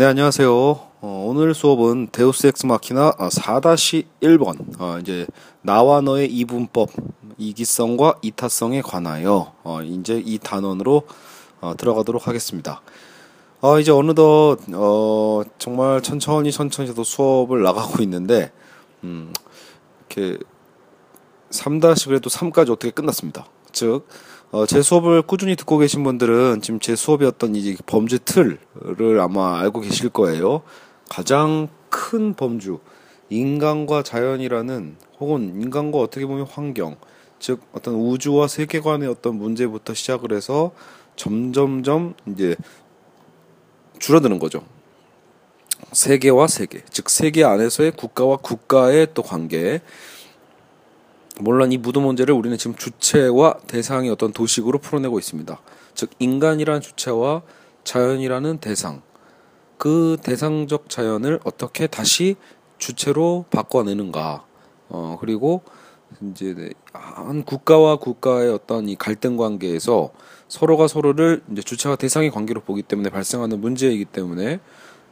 네, 안녕하세요. 어, 오늘 수업은 데우스 엑스 마키나 4-1번, 어, 이제, 나와 너의 이분법, 이기성과 이타성에 관하여, 어, 이제 이 단원으로 어, 들어가도록 하겠습니다. 어, 이제 어느덧, 어, 정말 천천히 천천히 저도 수업을 나가고 있는데, 음, 이렇게, 3- 그래도 3까지 어떻게 끝났습니다. 즉, 어, 제 수업을 꾸준히 듣고 계신 분들은 지금 제 수업이었던 이 범주 틀을 아마 알고 계실 거예요. 가장 큰 범주, 인간과 자연이라는 혹은 인간과 어떻게 보면 환경, 즉 어떤 우주와 세계관의 어떤 문제부터 시작을 해서 점점점 이제 줄어드는 거죠. 세계와 세계, 즉 세계 안에서의 국가와 국가의 또 관계, 물론 이 무드 문제를 우리는 지금 주체와 대상의 어떤 도식으로 풀어내고 있습니다. 즉 인간이란 주체와 자연이라는 대상, 그 대상적 자연을 어떻게 다시 주체로 바꿔내는가. 어 그리고 이제 네, 한 국가와 국가의 어떤 이 갈등 관계에서 서로가 서로를 이제 주체와 대상의 관계로 보기 때문에 발생하는 문제이기 때문에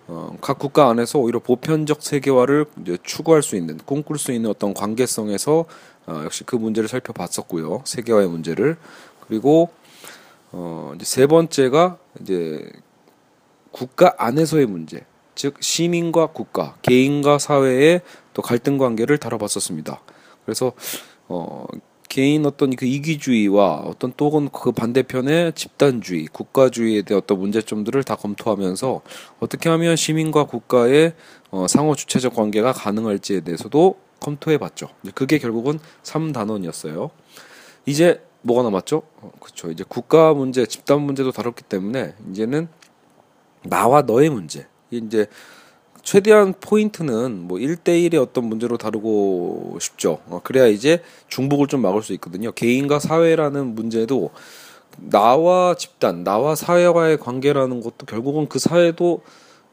어, 각 국가 안에서 오히려 보편적 세계화를 이제 추구할 수 있는 꿈꿀 수 있는 어떤 관계성에서 어, 역시 그 문제를 살펴봤었고요. 세계화의 문제를. 그리고 어, 이제 세 번째가 이제 국가 안에서의 문제. 즉 시민과 국가, 개인과 사회의 또 갈등 관계를 다뤄봤었습니다. 그래서 어 개인 어떤 그 이기주의와 어떤 또는 그 반대편의 집단주의, 국가주의에 대한 어떤 문제점들을 다 검토하면서 어떻게 하면 시민과 국가의 어, 상호 주체적 관계가 가능할지에 대해서도 검토해 봤죠. 그게 결국은 3단원이었어요. 이제 뭐가 남았죠? 어, 그렇죠. 이제 국가 문제, 집단 문제도 다뤘기 때문에 이제는 나와 너의 문제. 이제 최대한 포인트는 뭐 1대1의 어떤 문제로 다루고 싶죠. 어, 그래야 이제 중복을 좀 막을 수 있거든요. 개인과 사회라는 문제도 나와 집단, 나와 사회와의 관계라는 것도 결국은 그 사회도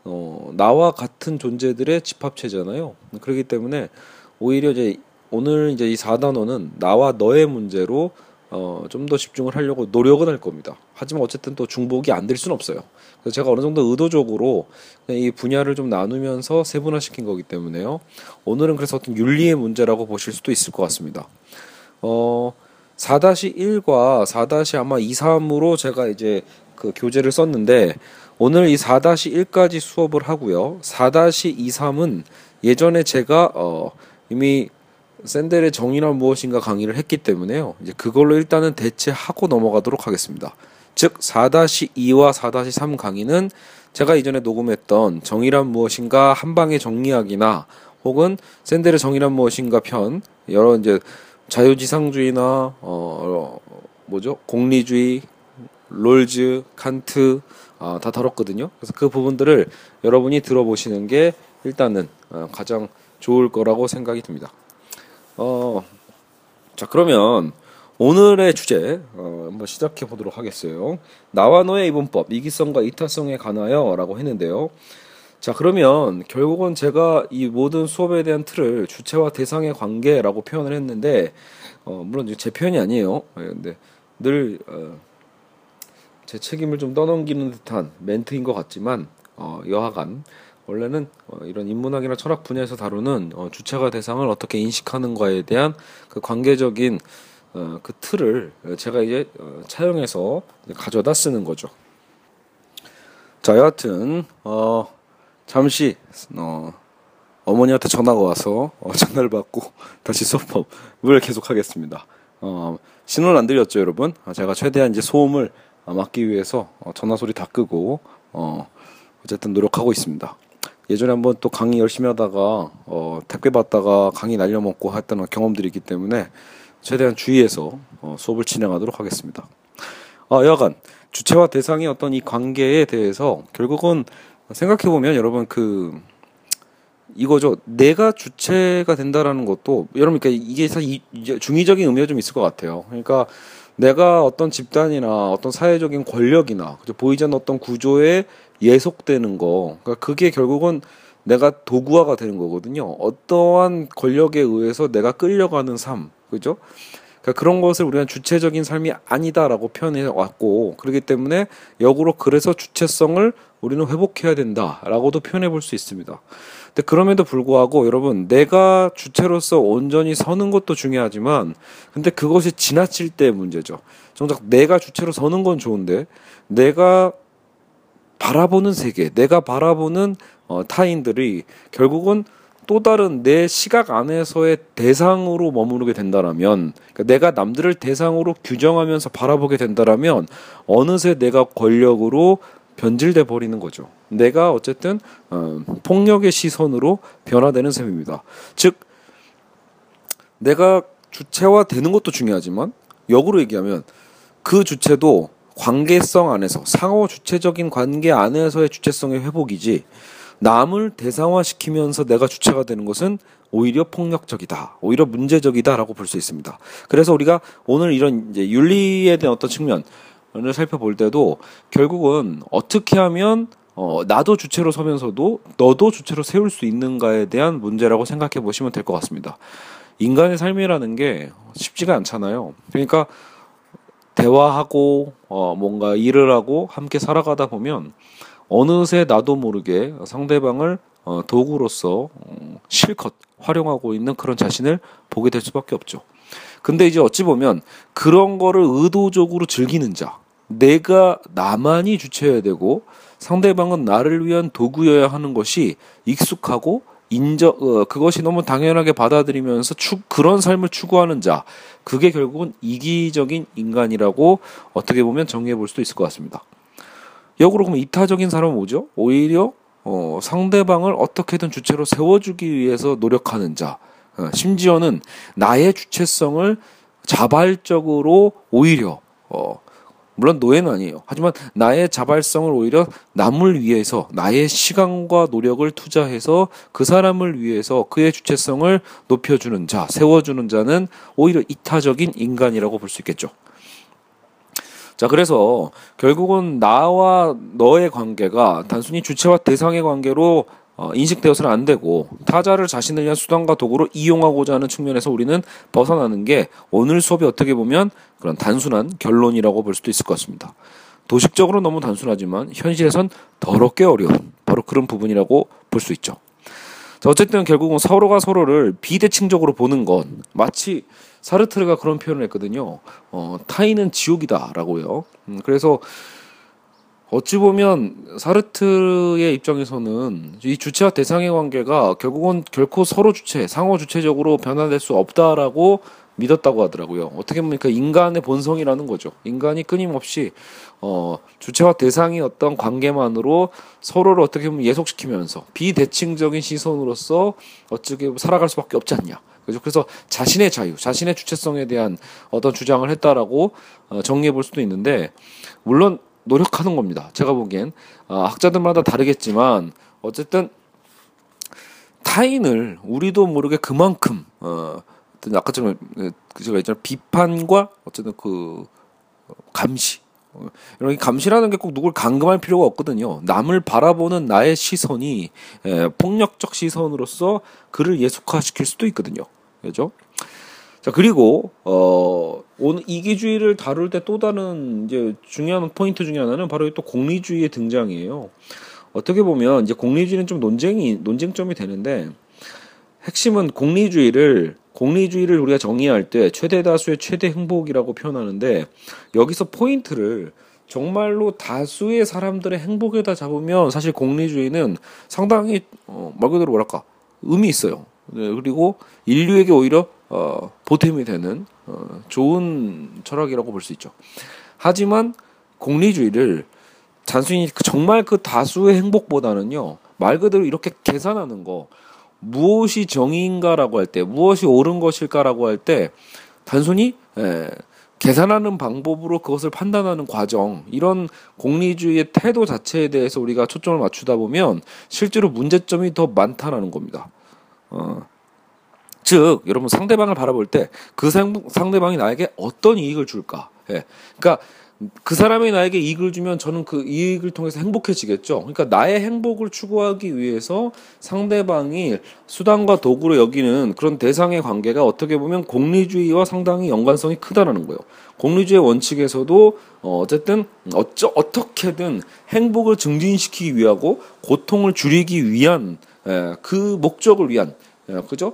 어, 나와 같은 존재들의 집합체잖아요. 그렇기 때문에 오히려 이제 오늘 이제 이 4단원은 나와 너의 문제로 어, 좀 더 집중을 하려고 노력은 할 겁니다. 하지만 어쨌든 또 중복이 안 될 수는 없어요. 그래서 제가 어느 정도 의도적으로 이 분야를 좀 나누면서 세분화시킨 거기 때문에요. 오늘은 그래서 어떤 윤리의 문제라고 보실 수도 있을 것 같습니다. 어, 4-1과 4- 아마 2, 3으로 제가 이제 그 교재를 썼는데 오늘 이 4-1까지 수업을 하고요. 4-2, 3은 예전에 제가 어, 이미 샌델의 정의란 무엇인가 강의를 했기 때문에요. 이제 그걸로 일단은 대체하고 넘어가도록 하겠습니다. 즉 4-2와 4-3 강의는 제가 이전에 녹음했던 정의란 무엇인가 한방의 정리하기나 혹은 샌델의 정의란 무엇인가 편 여러 이제 자유지상주의나 어 뭐죠 공리주의 롤즈 칸트 아, 다 다뤘거든요. 그래서 그 부분들을 여러분이 들어보시는 게 일단은 어, 가장 좋을 거라고 생각이 듭니다. 어, 자 그러면 오늘의 주제 어, 한번 시작해 보도록 하겠어요. 나와 너의 이분법 이기성과 이타성에 관하여 라고 했는데요. 자 그러면 결국은 제가 이 모든 수업에 대한 틀을 주체와 대상의 관계라고 표현을 했는데 어, 물론 제 표현이 아니에요. 예, 근데 늘제 어, 책임을 좀 떠넘기는 듯한 멘트인 것 같지만 어, 여하간 원래는 어, 이런 인문학이나 철학 분야에서 다루는 어, 주체가 대상을 어떻게 인식하는가에 대한 그 관계적인 어, 그 틀을 제가 이제 어, 차용해서 가져다 쓰는 거죠. 자, 여하튼 어, 잠시 어, 어머니한테 전화가 와서 어, 전화를 받고 다시 수업을 계속하겠습니다. 어, 신호를 안 드렸죠, 여러분? 어, 제가 최대한 이제 소음을 막기 위해서 어, 전화 소리 다 끄고 어, 어쨌든 노력하고 있습니다. 예전에 한번 또 강의 열심히 하다가 어, 택배 받다가 강의 날려먹고 했던 경험들이 있기 때문에 최대한 주의해서 어, 수업을 진행하도록 하겠습니다. 아, 여하간 주체와 대상의 어떤 이 관계에 대해서 결국은 생각해 보면 여러분 그 이거죠. 내가 주체가 된다라는 것도 여러분 그러니까 이게 사실 중의적인 의미가 좀 있을 것 같아요. 그러니까 내가 어떤 집단이나 어떤 사회적인 권력이나 보이지 않는 어떤 구조에 예속되는 거. 그러니까 그게 결국은 내가 도구화가 되는 거거든요. 어떠한 권력에 의해서 내가 끌려가는 삶, 그죠? 그러니까 그런 것을 우리가 주체적인 삶이 아니다라고 표현해 왔고, 그렇기 때문에 역으로 그래서 주체성을 우리는 회복해야 된다라고도 표현해 볼 수 있습니다. 근데 그럼에도 불구하고 여러분 내가 주체로서 온전히 서는 것도 중요하지만 근데 그것이 지나칠 때의 문제죠. 정작 내가 주체로 서는 건 좋은데 내가 바라보는 세계, 내가 바라보는 어, 타인들이 결국은 또 다른 내 시각 안에서의 대상으로 머무르게 된다라면 그러니까 내가 남들을 대상으로 규정하면서 바라보게 된다라면 어느새 내가 권력으로 변질돼 버리는 거죠. 내가 어쨌든 어, 폭력의 시선으로 변화되는 셈입니다. 즉 내가 주체화 되는 것도 중요하지만 역으로 얘기하면 그 주체도 관계성 안에서 상호 주체적인 관계 안에서의 주체성의 회복이지 남을 대상화시키면서 내가 주체가 되는 것은 오히려 폭력적이다, 오히려 문제적이다라고 볼 수 있습니다. 그래서 우리가 오늘 이런 이제 윤리에 대한 어떤 측면을 살펴볼 때도 결국은 어떻게 하면 어, 나도 주체로 서면서도 너도 주체로 세울 수 있는가에 대한 문제라고 생각해 보시면 될 것 같습니다. 인간의 삶이라는 게 쉽지가 않잖아요. 그러니까 대화하고 어, 뭔가 일을 하고 함께 살아가다 보면 어느새 나도 모르게 상대방을 어, 도구로서 어, 실컷 활용하고 있는 그런 자신을 보게 될 수밖에 없죠. 근데 이제 어찌 보면 그런 거를 의도적으로 즐기는 자, 내가 나만이 주체해야 되고 상대방은 나를 위한 도구여야 하는 것이 익숙하고 인정 어, 그것이 너무 당연하게 받아들이면서 추, 그런 삶을 추구하는 자 그게 결국은 이기적인 인간이라고 어떻게 보면 정의해 볼 수도 있을 것 같습니다. 역으로 그러면 이타적인 사람은 뭐죠? 오히려 어, 상대방을 어떻게든 주체로 세워주기 위해서 노력하는 자, 어, 심지어는 나의 주체성을 자발적으로 오히려 어, 물론 노예는 아니에요. 하지만 나의 자발성을 오히려 남을 위해서 나의 시간과 노력을 투자해서 그 사람을 위해서 그의 주체성을 높여주는 자, 세워주는 자는 오히려 이타적인 인간이라고 볼 수 있겠죠. 자, 그래서 결국은 나와 너의 관계가 단순히 주체와 대상의 관계로 어, 인식되어서는 안 되고 타자를 자신을 위한 수단과 도구로 이용하고자 하는 측면에서 우리는 벗어나는 게 오늘 수업이 어떻게 보면 그런 단순한 결론이라고 볼 수도 있을 것 같습니다. 도식적으로 너무 단순하지만 현실에선 더럽게 어려운 바로 그런 부분이라고 볼 수 있죠. 자, 어쨌든 결국은 서로가 서로를 비대칭적으로 보는 건 마치 사르트르가 그런 표현을 했거든요. 어, 타인은 지옥이다라고요. 음, 그래서 어찌 보면 사르트의 입장에서는 이 주체와 대상의 관계가 결국은 결코 서로 주체, 상호 주체적으로 변화될 수 없다라고 믿었다고 하더라고요. 어떻게 보면 그 인간의 본성이라는 거죠. 인간이 끊임없이 어 주체와 대상이 어떤 관계만으로 서로를 어떻게 보면 예속시키면서 비대칭적인 시선으로서 어떻게 살아갈 수밖에 없지 않냐. 그죠? 그래서 자신의 자유, 자신의 주체성에 대한 어떤 주장을 했다라고 어, 정리해 볼 수도 있는데 물론 노력하는 겁니다. 제가 보기엔 아, 학자들마다 다르겠지만 어쨌든 타인을 우리도 모르게 그만큼 어, 아까처럼 그 제가 있잖아 비판과 어쨌든 그 감시 어, 이런 감시라는 게 꼭 누굴 감금할 필요가 없거든요. 남을 바라보는 나의 시선이 에, 폭력적 시선으로서 그를 예속화시킬 수도 있거든요. 그죠? 자 그리고 어 오늘 이기주의를 다룰 때 또 다른 이제 중요한 포인트 중에 하나는 바로 또 공리주의의 등장이에요. 어떻게 보면 이제 공리주의는 좀 논쟁이 논쟁점이 되는데 핵심은 공리주의를 공리주의를 우리가 정의할 때 최대 다수의 최대 행복이라고 표현하는데 여기서 포인트를 정말로 다수의 사람들의 행복에다 잡으면 사실 공리주의는 상당히 어, 말 그대로 뭐랄까 의미 있어요. 네, 그리고 인류에게 오히려 어, 보탬이 되는 어, 좋은 철학이라고 볼 수 있죠. 하지만 공리주의를 단순히 그 정말 그 다수의 행복보다는요 말 그대로 이렇게 계산하는 거 무엇이 정의인가라고 할 때 무엇이 옳은 것일까라고 할 때 단순히 에, 계산하는 방법으로 그것을 판단하는 과정 이런 공리주의의 태도 자체에 대해서 우리가 초점을 맞추다 보면 실제로 문제점이 더 많다라는 겁니다. 어. 즉 여러분 상대방을 바라볼 때 그 상대방이 나에게 어떤 이익을 줄까? 예. 그러니까 그 사람이 나에게 이익을 주면 저는 그 이익을 통해서 행복해지겠죠. 그러니까 나의 행복을 추구하기 위해서 상대방이 수단과 도구로 여기는 그런 대상의 관계가 어떻게 보면 공리주의와 상당히 연관성이 크다라는 거예요. 공리주의 원칙에서도 어, 어쨌든 어쩌 어떻게든 행복을 증진시키기 위하고 고통을 줄이기 위한 예, 그 목적을 위한 예, 그죠?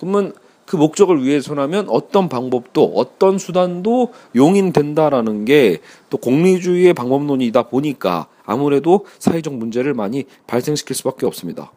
그러면 그 목적을 위해서라면 어떤 방법도 어떤 수단도 용인된다라는 게 또 공리주의의 방법론이다 보니까 아무래도 사회적 문제를 많이 발생시킬 수밖에 없습니다.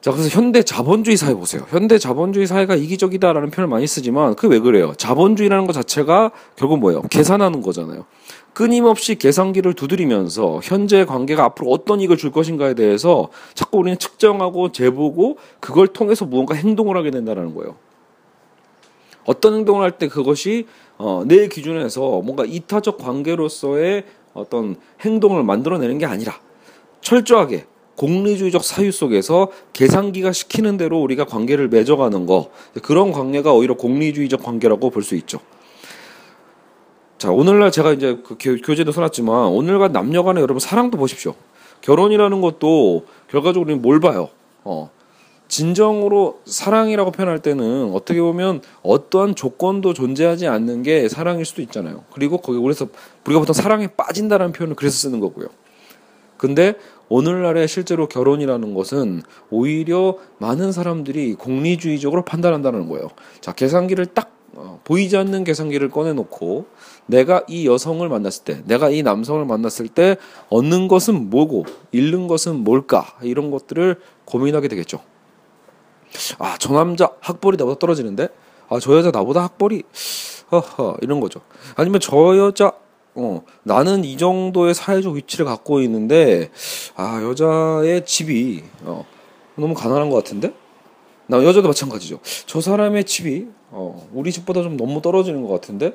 자, 그래서 현대 자본주의 사회 보세요. 현대 자본주의 사회가 이기적이다라는 표현을 많이 쓰지만 그게 왜 그래요? 자본주의라는 것 자체가 결국 뭐예요? 계산하는 거잖아요. 끊임없이 계산기를 두드리면서 현재 관계가 앞으로 어떤 이익을 줄 것인가에 대해서 자꾸 우리는 측정하고 재보고 그걸 통해서 무언가 행동을 하게 된다는 거예요. 어떤 행동을 할 때 그것이 어, 내 기준에서 뭔가 이타적 관계로서의 어떤 행동을 만들어내는 게 아니라 철저하게 공리주의적 사유 속에서 계산기가 시키는 대로 우리가 관계를 맺어가는 거 그런 관계가 오히려 공리주의적 관계라고 볼 수 있죠. 자, 오늘날 제가 이제 그 교재도 써놨지만 오늘과 남녀간에 여러분 사랑도 보십시오. 결혼이라는 것도 결과적으로 뭘 봐요? 어. 진정으로 사랑이라고 표현할 때는 어떻게 보면 어떠한 조건도 존재하지 않는 게 사랑일 수도 있잖아요. 그리고 거기 그래서 우리가 보통 사랑에 빠진다는 표현을 그래서 쓰는 거고요. 근데 오늘날에 실제로 결혼이라는 것은 오히려 많은 사람들이 공리주의적으로 판단한다는 거예요. 자, 계산기를 딱 어, 보이지 않는 계산기를 꺼내놓고 내가 이 여성을 만났을 때, 내가 이 남성을 만났을 때 얻는 것은 뭐고 잃는 것은 뭘까 이런 것들을 고민하게 되겠죠. 아, 저 남자 학벌이 나보다 떨어지는데, 아, 저 여자 나보다 학벌이 허허 이런 거죠. 아니면 저 여자 어, 나는 이 정도의 사회적 위치를 갖고 있는데, 아, 여자의 집이, 어, 너무 가난한 것 같은데? 나 여자도 마찬가지죠. 저 사람의 집이, 어, 우리 집보다 좀 너무 떨어지는 것 같은데?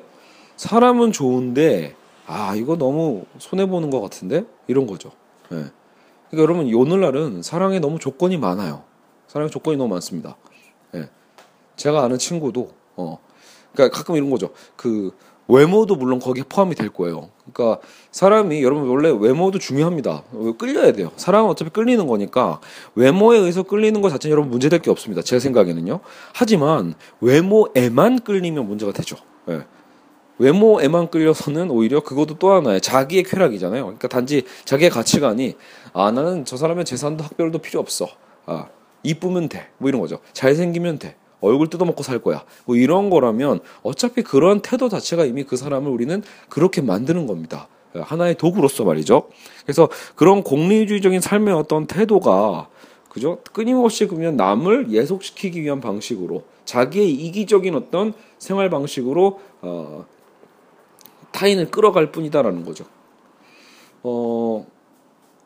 사람은 좋은데 아 이거 너무 손해 보는 것 같은데 이런 거죠. 예. 그러니까 여러분 오늘날은 사랑에 너무 조건이 많아요. 사랑에 조건이 너무 많습니다. 예. 제가 아는 친구도 어 그러니까 가끔 이런 거죠. 그 외모도 물론 거기에 포함이 될 거예요. 그러니까 사람이 여러분 원래 외모도 중요합니다. 끌려야 돼요. 사람은 어차피 끌리는 거니까 외모에 의해서 끌리는 것 자체는 여러분 문제될 게 없습니다. 제 생각에는요. 하지만 외모에만 끌리면 문제가 되죠. 예. 외모에만 끌려서는 오히려 그것도 또 하나의 자기의 쾌락이잖아요. 그러니까 단지 자기의 가치관이 아 나는 저 사람의 재산도 학별도 필요 없어. 아 이쁘면 돼. 뭐 이런 거죠. 잘생기면 돼. 얼굴 뜯어먹고 살 거야. 뭐 이런 거라면 어차피 그런 태도 자체가 이미 그 사람을 우리는 그렇게 만드는 겁니다. 하나의 도구로서 말이죠. 그래서 그런 공리주의적인 삶의 어떤 태도가 그죠? 끊임없이 그러면 남을 예속시키기 위한 방식으로 자기의 이기적인 어떤 생활 방식으로 어, 타인을 끌어갈 뿐이다라는 거죠. 어,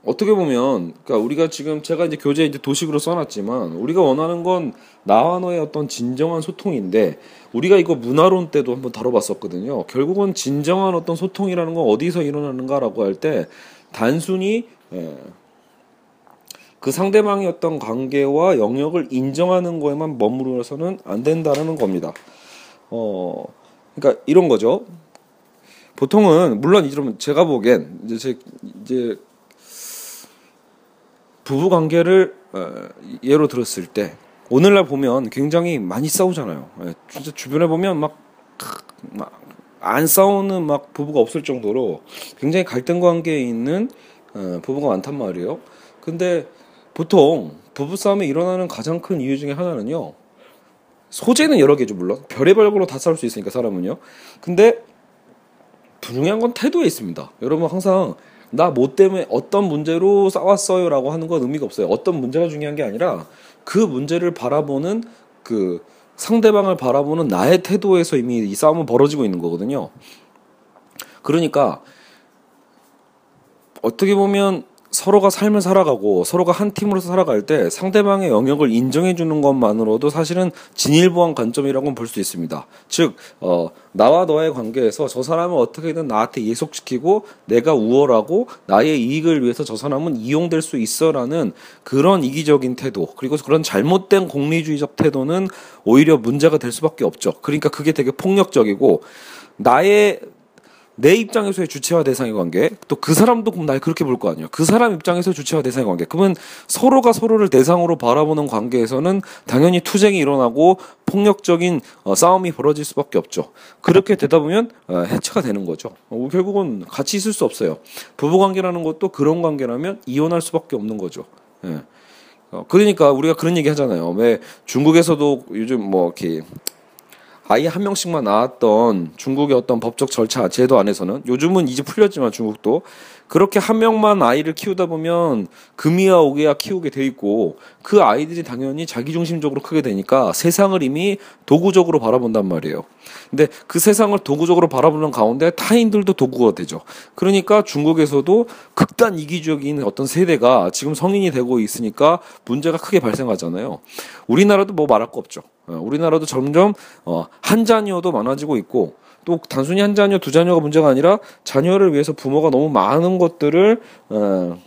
어떻게 보면, 그러니까 우리가 지금 제가 이제 교재 이제 도식으로 써놨지만 우리가 원하는 건 나와 너의 어떤 진정한 소통인데 우리가 이거 문화론 때도 한번 다뤄봤었거든요. 결국은 진정한 어떤 소통이라는 건 어디서 일어나는가라고 할 때 단순히 예, 그 상대방의 어떤 관계와 영역을 인정하는 거에만 머무르서는 안 된다는 겁니다. 어, 그러니까 이런 거죠. 보통은 물론 이좀 제가 보기엔 이제 제, 이제 부부 관계를 어, 예로 들었을 때 오늘날 보면 굉장히 많이 싸우잖아요. 예, 진짜 주변에 보면 막 막 안 싸우는 막 부부가 없을 정도로 굉장히 갈등 관계에 있는 어, 부부가 많단 말이에요. 근데 보통 부부 싸움이 일어나는 가장 큰 이유 중에 하나는요. 소재는 여러 개죠 물론 별의별 걸로 다 싸울 수 있으니까 사람은요. 근데 중요한 건 태도에 있습니다. 여러분 항상 나 뭐 때문에 어떤 문제로 싸웠어요라고 하는 건 의미가 없어요. 어떤 문제가 중요한 게 아니라 그 문제를 바라보는 그 상대방을 바라보는 나의 태도에서 이미 이 싸움은 벌어지고 있는 거거든요. 그러니까 어떻게 보면 서로가 삶을 살아가고 서로가 한 팀으로서 살아갈 때 상대방의 영역을 인정해 주는 것만으로도 사실은 진일보한 관점이라고 볼수 있습니다. 즉, 어, 나와 너의 관계에서 저 사람을 어떻게든 나한테 예속시키고 내가 우월하고 나의 이익을 위해서 저 사람은 이용될 수 있어라는 그런 이기적인 태도 그리고 그런 잘못된 공리주의적 태도는 오히려 문제가 될 수밖에 없죠. 그러니까 그게 되게 폭력적이고 나의 내 입장에서의 주체와 대상의 관계, 또 그 사람도 그럼 날 그렇게 볼 거 아니에요. 그 사람 입장에서 주체와 대상의 관계. 그러면 서로가 서로를 대상으로 바라보는 관계에서는 당연히 투쟁이 일어나고 폭력적인 어, 싸움이 벌어질 수밖에 없죠. 그렇게 되다 보면 어, 해체가 되는 거죠. 어, 결국은 같이 있을 수 없어요. 부부 관계라는 것도 그런 관계라면 이혼할 수밖에 없는 거죠. 예. 어, 그러니까 우리가 그런 얘기 하잖아요. 왜 중국에서도 요즘 뭐 이렇게 아이 한 명씩만 낳았던 중국의 어떤 법적 절차 제도 안에서는 요즘은 이제 풀렸지만 중국도 그렇게 한 명만 아이를 키우다 보면 금이야 오게야 키우게 돼 있고 그 아이들이 당연히 자기중심적으로 크게 되니까 세상을 이미 도구적으로 바라본단 말이에요. 근데 그 세상을 도구적으로 바라보는 가운데 타인들도 도구가 되죠. 그러니까 중국에서도 극단 이기적인 어떤 세대가 지금 성인이 되고 있으니까 문제가 크게 발생하잖아요. 우리나라도 뭐 말할 거 없죠. 어, 우리나라도 점점 어, 한 자녀도 많아지고 있고 또 단순히 한 자녀, 두 자녀가 문제가 아니라 자녀를 위해서 부모가 너무 많은 것들을 어,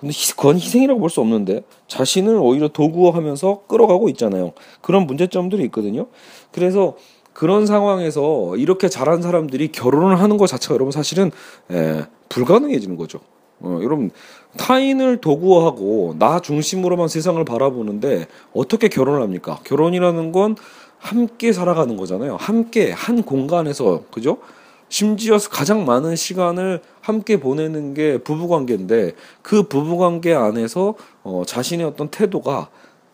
근데 그건 희생이라고 볼 수 없는데 자신을 오히려 도구화하면서 끌어가고 있잖아요. 그런 문제점들이 있거든요. 그래서 그런 상황에서 이렇게 잘한 사람들이 결혼을 하는 것 자체가 여러분 사실은 에, 불가능해지는 거죠. 어, 여러분 타인을 도구화하고 나 중심으로만 세상을 바라보는데 어떻게 결혼을 합니까? 결혼이라는 건 함께 살아가는 거잖아요. 함께 한 공간에서 그죠? 심지어 가장 많은 시간을 함께 보내는 게 부부관계인데 그 부부관계 안에서 어, 자신의 어떤 태도가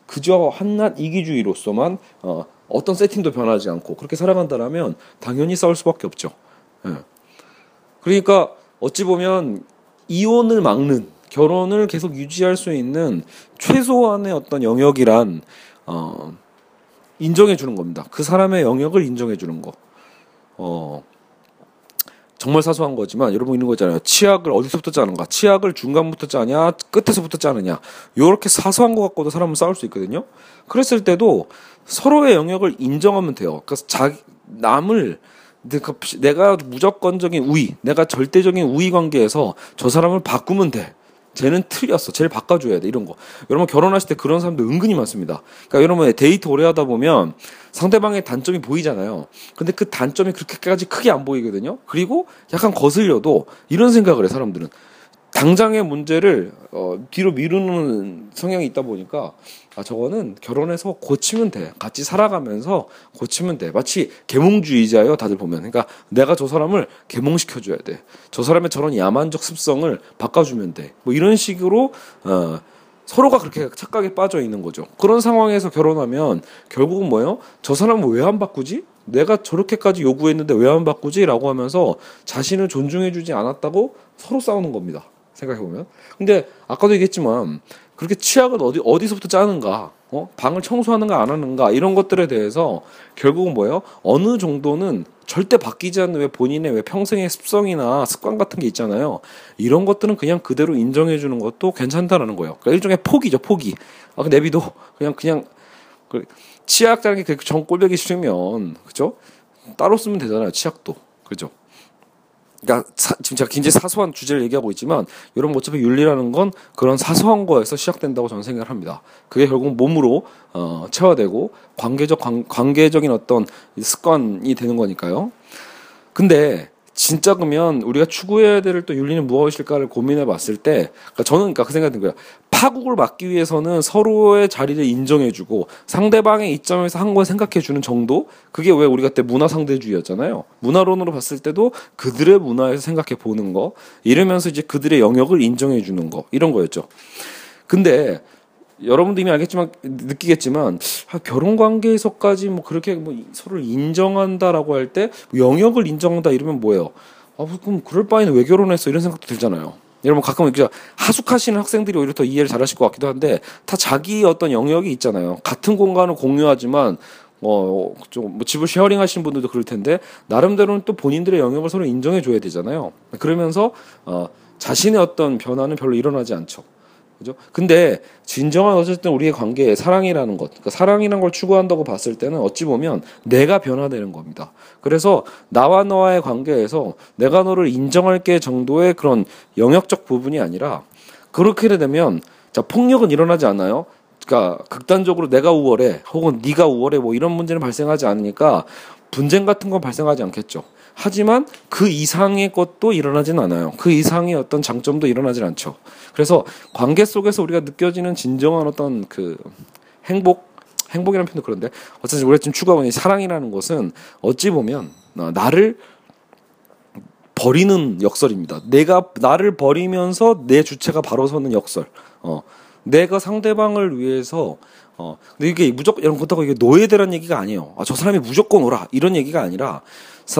그저 한낱 이기주의로서만 어, 어떤 세팅도 변하지 않고 그렇게 살아간다라면 당연히 싸울 수밖에 없죠. 예. 그러니까 어찌 보면 이혼을 막는 결혼을 계속 유지할 수 있는 최소한의 어떤 영역이란 어, 인정해 주는 겁니다. 그 사람의 영역을 인정해 주는 거. 어, 정말 사소한 거지만 여러분 있는 거잖아요. 치약을 어디서부터 짜는가? 치약을 중간부터 짜냐? 끝에서부터 짜느냐? 요렇게 사소한 거 갖고도 사람은 싸울 수 있거든요. 그랬을 때도 서로의 영역을 인정하면 돼요. 그래서 자기 남을 내가 무조건적인 우위, 내가 절대적인 우위 관계에서 저 사람을 바꾸면 돼. 쟤는 틀렸어. 쟤를 바꿔줘야 돼. 이런 거. 여러분 결혼하실 때 그런 사람들 은근히 많습니다. 그러니까 여러분 데이트 오래 하다 보면 상대방의 단점이 보이잖아요. 근데 그 단점이 그렇게까지 크게 안 보이거든요. 그리고 약간 거슬려도 이런 생각을 해 사람들은. 당장의 문제를 어, 뒤로 미루는 성향이 있다 보니까 아 저거는 결혼해서 고치면 돼. 같이 살아가면서 고치면 돼. 마치 계몽주의자예요 다들 보면. 그러니까 내가 저 사람을 계몽시켜 줘야 돼. 저 사람의 저런 야만적 습성을 바꿔주면 돼. 뭐 이런 식으로 어 서로가 그렇게 착각에 빠져 있는 거죠. 그런 상황에서 결혼하면 결국은 뭐예요? 저 사람은 왜 안 바꾸지? 내가 저렇게까지 요구했는데 왜 안 바꾸지라고 하면서 자신을 존중해주지 않았다고 서로 싸우는 겁니다. 생각해 보면. 근데 아까도 얘기했지만 그렇게 치약을 어디 어디서부터 짜는가, 어? 방을 청소하는가 안 하는가 이런 것들에 대해서 결국은 뭐예요? 어느 정도는 절대 바뀌지 않는 왜 본인의 왜 평생의 습성이나 습관 같은 게 있잖아요. 이런 것들은 그냥 그대로 인정해 주는 것도 괜찮다라는 거예요. 그러니까 일종의 포기죠, 포기. 아, 그 내비도 그냥 그냥 그 치약이라는 게정 꼴보기 싫으면 그죠? 따로 쓰면 되잖아요, 치약도. 그죠? 그러니까 사, 지금 제가 굉장히 사소한 주제를 얘기하고 있지만 여러분 어차피 윤리라는 건 그런 사소한 거에서 시작된다고 저는 생각을 합니다. 그게 결국 몸으로 어, 체화되고 관계적 관, 관계적인 어떤 습관이 되는 거니까요. 근데 진짜 그러면 우리가 추구해야 될 또 윤리는 무엇일까를 고민해 봤을 때 그러니까 저는 그러니까 그 생각이 든 거예요. 파국을 막기 위해서는 서로의 자리를 인정해주고 상대방의 이점에서 한 걸 생각해주는 정도 그게 왜 우리가 때 문화 상대주의였잖아요. 문화론으로 봤을 때도 그들의 문화에서 생각해 보는 거 이러면서 이제 그들의 영역을 인정해주는 거 이런 거였죠. 근데 여러분도 이미 알겠지만 느끼겠지만 아, 결혼 관계에서까지 뭐 그렇게 뭐 서로를 인정한다라고 할 때 영역을 인정한다 이러면 뭐예요? 아 그럼 그럴 바에는 왜 결혼했어 이런 생각도 들잖아요. 여러분 가끔 이렇게 하숙하시는 학생들이 오히려 더 이해를 잘하실 것 같기도 한데 다 자기 어떤 영역이 있잖아요. 같은 공간을 공유하지만 뭐좀뭐 집을 sharing 하시는 분들도 그럴 텐데 나름대로는 또 본인들의 영역을 서로 인정해 줘야 되잖아요. 그러면서 어 자신의 어떤 변화는 별로 일어나지 않죠. 그죠? 근데 진정한 어쨌든 우리의 관계에 사랑이라는 것, 그러니까 사랑이라는 걸 추구한다고 봤을 때는 어찌 보면 내가 변화되는 겁니다. 그래서 나와 너와의 관계에서 내가 너를 인정할게 정도의 그런 영역적 부분이 아니라 그렇게 되면 자 폭력은 일어나지 않아요. 그러니까 극단적으로 내가 우월해 혹은 네가 우월해 뭐 이런 문제는 발생하지 않으니까 분쟁 같은 건 발생하지 않겠죠. 하지만 그 이상의 것도 일어나진 않아요. 그 이상의 어떤 장점도 일어나질 않죠. 그래서 관계 속에서 우리가 느껴지는 진정한 어떤 그 행복, 행복이라는 표현도 그런데 어쨌든 우리가 지금 추구하고 있는 사랑이라는 것은 어찌 보면 어, 나를 버리는 역설입니다. 내가 나를 버리면서 내 주체가 바로 서는 역설. 어, 내가 상대방을 위해서 어, 근데 이게 무조건 이런 것다고 이게 노예대란 얘기가 아니에요. 아, 저 사람이 무조건 오라 이런 얘기가 아니라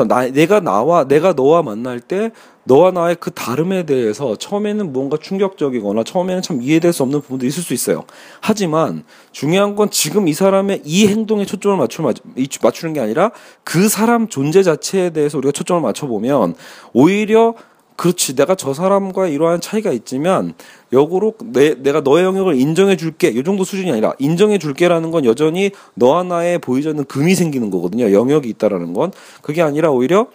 나, 내가 나와 내가 너와 만날 때 너와 나의 그 다름에 대해서 처음에는 뭔가 충격적이거나 처음에는 참 이해될 수 없는 부분도 있을 수 있어요. 하지만 중요한 건 지금 이 사람의 이 행동에 초점을 맞추, 맞추는 게 아니라 그 사람 존재 자체에 대해서 우리가 초점을 맞춰보면 오히려 그렇지. 내가 저 사람과 이러한 차이가 있지만 역으로 내, 내가 너의 영역을 인정해 줄게. 이 정도 수준이 아니라 인정해 줄게라는 건 여전히 너와 나의 보이지 않는 금이 생기는 거거든요. 영역이 있다라는 건. 그게 아니라 오히려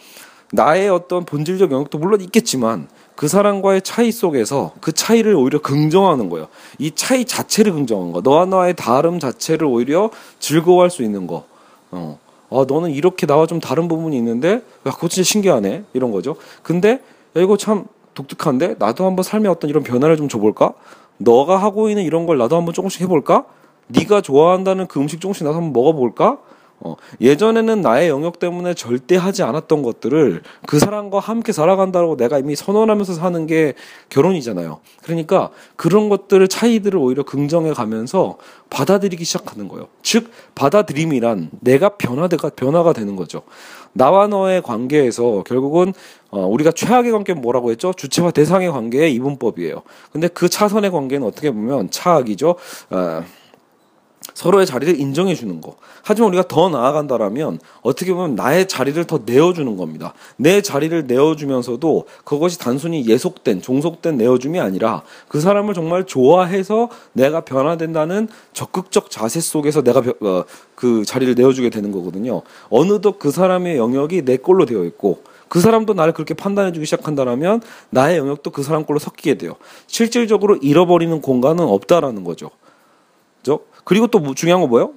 나의 어떤 본질적 영역도 물론 있겠지만 그 사람과의 차이 속에서 그 차이를 오히려 긍정하는 거예요. 이 차이 자체를 긍정하는 거. 너와 나의 다름 자체를 오히려 즐거워할 수 있는 거. 어. 아, 너는 이렇게 나와 좀 다른 부분이 있는데, 야, 그거 진짜 신기하네. 이런 거죠. 근데 야, 이거 참 독특한데 나도 한번 삶에 어떤 이런 변화를 좀 줘볼까? 너가 하고 있는 이런 걸 나도 한번 조금씩 해볼까? 네가 좋아한다는 그 음식 조금씩 나도 한번 먹어볼까? 어, 예전에는 나의 영역 때문에 절대 하지 않았던 것들을 그 사람과 함께 살아간다고 내가 이미 선언하면서 사는 게 결혼이잖아요. 그러니까 그런 것들을 차이들을 오히려 긍정해 가면서 받아들이기 시작하는 거예요. 즉 받아들임이란 내가 변화가 변화가 되는 거죠. 나와 너의 관계에서 결국은 어, 우리가 최악의 관계는 뭐라고 했죠? 주체와 대상의 관계의 이분법이에요. 근데 그 차선의 관계는 어떻게 보면 차악이죠. 어, 서로의 자리를 인정해 주는 거. 하지만 우리가 더 나아간다라면 어떻게 보면 나의 자리를 더 내어주는 겁니다. 내 자리를 내어주면서도 그것이 단순히 예속된, 종속된 내어줌이 아니라 그 사람을 정말 좋아해서 내가 변화된다는 적극적 자세 속에서 내가 어, 그 자리를 내어주게 되는 거거든요. 어느덧 그 사람의 영역이 내 걸로 되어 있고 그 사람도 나를 그렇게 판단해주기 시작한다라면 나의 영역도 그 사람 걸로 섞이게 돼요. 실질적으로 잃어버리는 공간은 없다라는 거죠. 그리고 또뭐 중요한 거 뭐예요?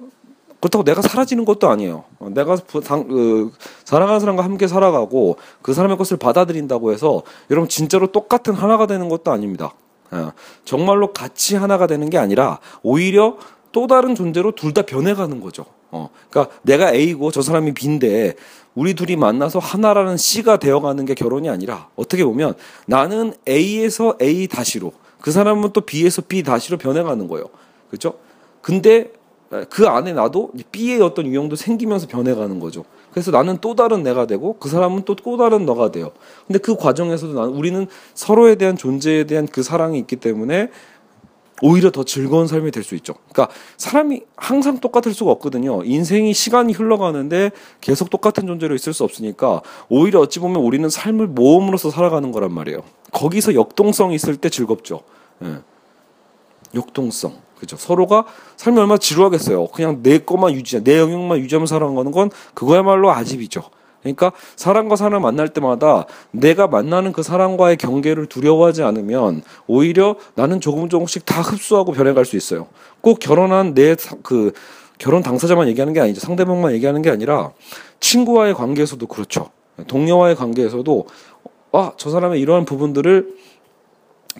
그렇다고 내가 사라지는 것도 아니에요. 어, 내가 당, 그, 사랑하는 사람과 함께 살아가고 그 사람의 것을 받아들인다고 해서 여러분 진짜로 똑같은 하나가 되는 것도 아닙니다. 예, 정말로 같이 하나가 되는 게 아니라 오히려 또 다른 존재로 둘 다 변해가는 거죠. 어, 그러니까 내가 A고 저 사람이 B인데 우리 둘이 만나서 하나라는 C가 되어가는 게 결혼이 아니라 어떻게 보면 나는 A에서 A 다시로 그 사람은 또 B에서 B 다시로 변해가는 거예요. 그렇죠? 근데 그 안에 나도 B의 어떤 유형도 생기면서 변해가는 거죠. 그래서 나는 또 다른 내가 되고 그 사람은 또 또 다른 너가 돼요. 근데 그 과정에서도 나는 우리는 서로에 대한 존재에 대한 그 사랑이 있기 때문에 오히려 더 즐거운 삶이 될 수 있죠. 그러니까 사람이 항상 똑같을 수가 없거든요. 인생이 시간이 흘러가는데 계속 똑같은 존재로 있을 수 없으니까 오히려 어찌 보면 우리는 삶을 모험으로서 살아가는 거란 말이에요. 거기서 역동성이 있을 때 즐겁죠. 예. 역동성. 그죠. 서로가 삶이 얼마나 지루하겠어요. 그냥 내 것만 유지, 내 영역만 유지하면서 살아가는 건 그거야말로 아집이죠. 그러니까 사람과 사람 만날 때마다 내가 만나는 그 사람과의 경계를 두려워하지 않으면 오히려 나는 조금 조금씩 다 흡수하고 변해갈 수 있어요. 꼭 결혼한 내 그 결혼 당사자만 얘기하는 게 아니죠. 상대방만 얘기하는 게 아니라 친구와의 관계에서도 그렇죠. 동료와의 관계에서도 아, 저 사람의 이러한 부분들을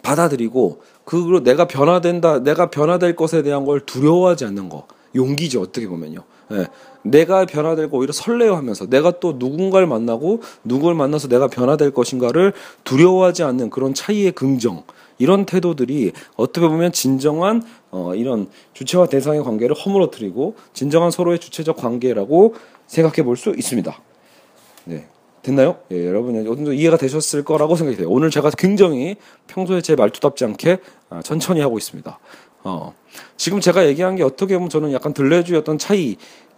받아들이고 그걸로 내가 변화된다, 내가 변화될 것에 대한 걸 두려워하지 않는 거. 용기죠, 어떻게 보면요. 예. 내가 변화될 거 오히려 설레어하면서 내가 또 누군가를 만나고 누구를 만나서 내가 변화될 것인가를 두려워하지 않는 그런 차이의 긍정. 이런 태도들이 어떻게 보면 진정한 어, 이런 주체와 대상의 관계를 허물어뜨리고 진정한 서로의 주체적 관계라고 생각해 볼 수 있습니다. 네. 됐나요? 예, 여러분 어느 정도 이해가 되셨을 거라고 생각이 돼요. 오늘 제가 굉장히 평소에 제 말투답지 않게 아, 천천히 하고 있습니다. 어, 지금 제가 얘기한 게 어떻게 보면 저는 약간 들레주의 어떤 차이의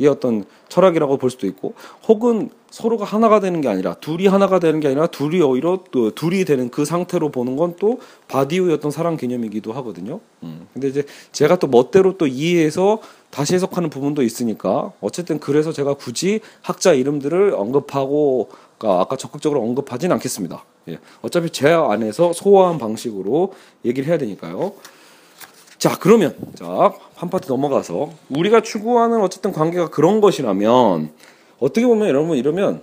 어떤 철학이라고 볼 수도 있고, 혹은 서로가 하나가 되는 게 아니라 둘이 하나가 되는 게 아니라 둘이 오히려 또 둘이 되는 그 상태로 보는 건 또 바디우의 어떤 사랑 개념이기도 하거든요. 음. 근데 이제 제가 또 멋대로 또 이해해서 다시 해석하는 부분도 있으니까 어쨌든 그래서 제가 굳이 학자 이름들을 언급하고 아까 적극적으로 언급하진 않겠습니다. 예. 어차피 제 안에서 소화한 방식으로 얘기를 해야 되니까요. 자, 그러면 자, 한 파트 넘어가서 우리가 추구하는 어쨌든 관계가 그런 것이라면 어떻게 보면 여러분 이러면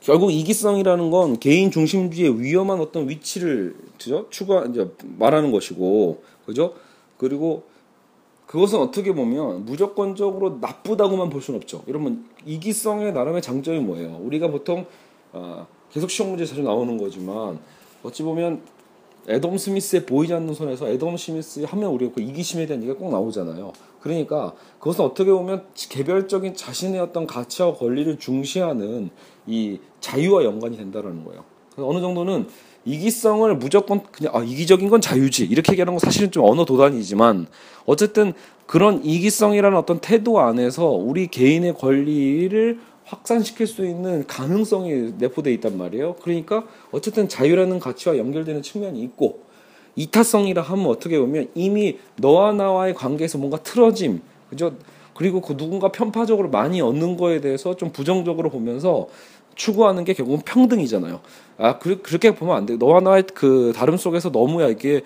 결국 이기성이라는 건 개인 중심주의의 위험한 어떤 위치를 그죠? 추가 이제 말하는 것이고 그죠? 그리고 그것은 어떻게 보면 무조건적으로 나쁘다고만 볼 수는 없죠. 여러분 이기성의 나름의 장점이 뭐예요? 우리가 보통 아, 계속 시험 문제 자주 나오는 거지만 어찌 보면 에덤 스미스의 보이지 않는 손에서 에덤 스미스 하면 우리가 그 이기심에 대한 얘기가 꼭 나오잖아요. 그러니까 그것은 어떻게 보면 개별적인 자신의 어떤 가치와 권리를 중시하는 이 자유와 연관이 된다라는 거예요. 어느 정도는 이기성을 무조건 그냥 아 이기적인 건 자유지 이렇게 얘기하는 건 사실은 좀 언어 도단이지만 어쨌든 그런 이기성이라는 어떤 태도 안에서 우리 개인의 권리를 확산시킬 수 있는 가능성이 내포돼 있단 말이에요. 그러니까 어쨌든 자유라는 가치와 연결되는 측면이 있고 이타성이라 하면 어떻게 보면 이미 너와 나와의 관계에서 뭔가 틀어짐, 그죠? 그리고 그 누군가 편파적으로 많이 얻는 거에 대해서 좀 부정적으로 보면서 추구하는 게 결국은 평등이잖아요. 아, 그, 그렇게 보면 안 돼. 너와 나의 그 다름 속에서 너무야 이게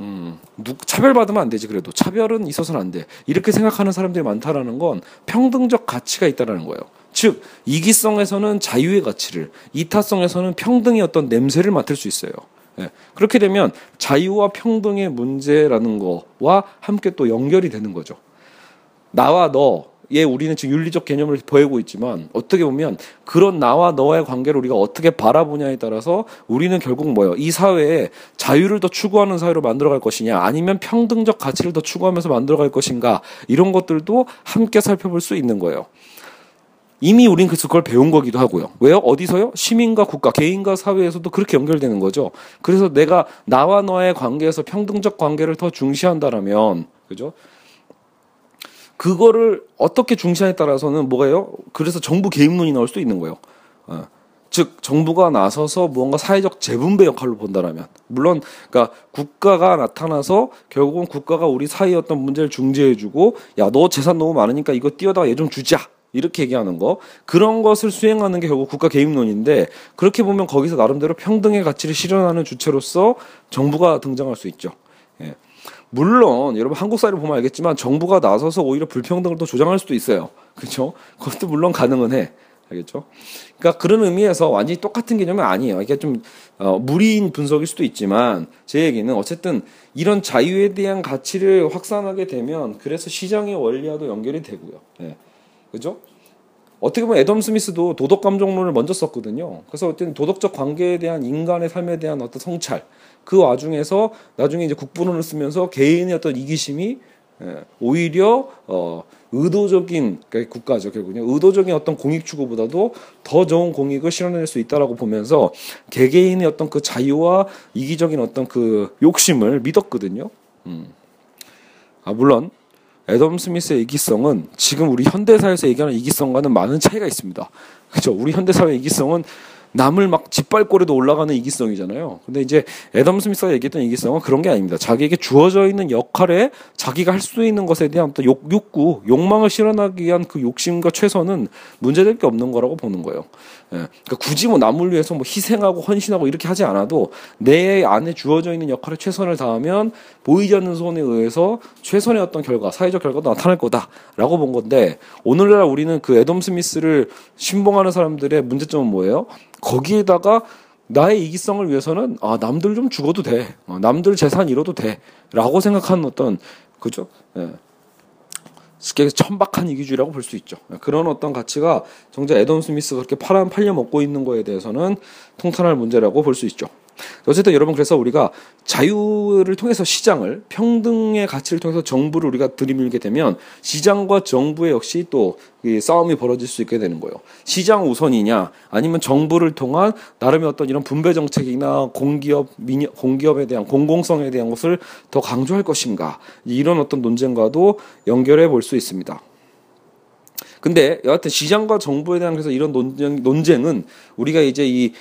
음, 누, 차별받으면 안 되지 그래도 차별은 있어서는 안 돼. 이렇게 생각하는 사람들이 많다라는 건 평등적 가치가 있다라는 거예요. 즉 이기성에서는 자유의 가치를, 이타성에서는 평등의 어떤 냄새를 맡을 수 있어요. 예. 그렇게 되면 자유와 평등의 문제라는 거와 함께 또 연결이 되는 거죠. 나와 너, 예, 우리는 지금 윤리적 개념을 보이고 있지만 어떻게 보면 그런 나와 너의 관계를 우리가 어떻게 바라보냐에 따라서 우리는 결국 뭐예요? 이 사회에 자유를 더 추구하는 사회로 만들어갈 것이냐, 아니면 평등적 가치를 더 추구하면서 만들어갈 것인가 이런 것들도 함께 살펴볼 수 있는 거예요. 이미 우린 그래서 그걸 배운 거기도 하고요. 왜요? 어디서요? 시민과 국가, 개인과 사회에서도 그렇게 연결되는 거죠. 그래서 내가 나와 너의 관계에서 평등적 관계를 더 중시한다라면, 그죠? 그거를 어떻게 중시하에 따라서는 뭐가요? 그래서 정부 개입론이 나올 수도 있는 거예요. 어. 즉 정부가 나서서 무언가 사회적 재분배 역할로 본다라면 물론 그러니까 국가가 나타나서 결국은 국가가 우리 사이의 어떤 문제를 중재해주고 야 너 재산 너무 많으니까 이거 띄어다가 얘 좀 주자 이렇게 얘기하는 거 그런 것을 수행하는 게 결국 국가 개입론인데 그렇게 보면 거기서 나름대로 평등의 가치를 실현하는 주체로서 정부가 등장할 수 있죠. 예. 물론 여러분 한국 사회를 보면 알겠지만 정부가 나서서 오히려 불평등을 더 조장할 수도 있어요. 그렇죠? 그것도 물론 가능은 해. 알겠죠? 그러니까 그런 의미에서 완전히 똑같은 개념은 아니에요. 이게 좀 어, 무리인 분석일 수도 있지만 제 얘기는 어쨌든 이런 자유에 대한 가치를 확산하게 되면 그래서 시장의 원리와도 연결이 되고요. 예. 그죠? 어떻게 보면 애덤 스미스도 도덕 감정론을 먼저 썼거든요. 그래서 어쨌든 도덕적 관계에 대한 인간의 삶에 대한 어떤 성찰 그 와중에서 나중에 이제 국부론을 쓰면서 개인의 어떤 이기심이 예, 오히려 어 의도적인 그러니까 국가죠 결국은 의도적인 어떤 공익 추구보다도 더 좋은 공익을 실현할 수 있다라고 보면서 개개인의 어떤 그 자유와 이기적인 어떤 그 욕심을 믿었거든요. 음. 아 물론 애덤 스미스의 이기성은 지금 우리 현대사에서 얘기하는 이기성과는 많은 차이가 있습니다. 그렇죠? 우리 현대사회 이기성은 남을 막 짓밟고라도 올라가는 이기성이잖아요. 근데 이제 애덤 스미스가 얘기했던 이기성은 그런 게 아닙니다. 자기에게 주어져 있는 역할에 자기가 할 수 있는 것에 대한 어떤 욕, 욕구, 욕망을 실현하기 위한 그 욕심과 최선은 문제될 게 없는 거라고 보는 거예요. 예. 그러니까 굳이 뭐 남을 위해서 뭐 희생하고 헌신하고 이렇게 하지 않아도 내 안에 주어져 있는 역할에 최선을 다하면 보이지 않는 손에 의해서 최선의 어떤 결과, 사회적 결과도 나타날 거다라고 본 건데 오늘날 우리는 그 애덤 스미스를 신봉하는 사람들의 문제점은 뭐예요? 거기에다가 나의 이기성을 위해서는 아 남들 좀 죽어도 돼, 어, 남들 재산 잃어도 돼라고 생각하는 어떤 그죠? 예. 쉽게 천박한 이기주의라고 볼 수 있죠. 그런 어떤 가치가 정작 애덤 스미스가 그렇게 팔아 팔려 먹고 있는 거에 대해서는 통탄할 문제라고 볼 수 있죠. 어쨌든 여러분 그래서 우리가 자유를 통해서 시장을 평등의 가치를 통해서 정부를 우리가 들이밀게 되면 시장과 정부의 역시 또 싸움이 벌어질 수 있게 되는 거예요. 시장 우선이냐 아니면 정부를 통한 나름의 어떤 이런 분배 정책이나 공기업 미니, 공기업에 대한 공공성에 대한 것을 더 강조할 것인가 이런 어떤 논쟁과도 연결해 볼 수 있습니다. 근데 여하튼 시장과 정부에 대한 그래서 이런 논쟁, 논쟁은 우리가 이제 이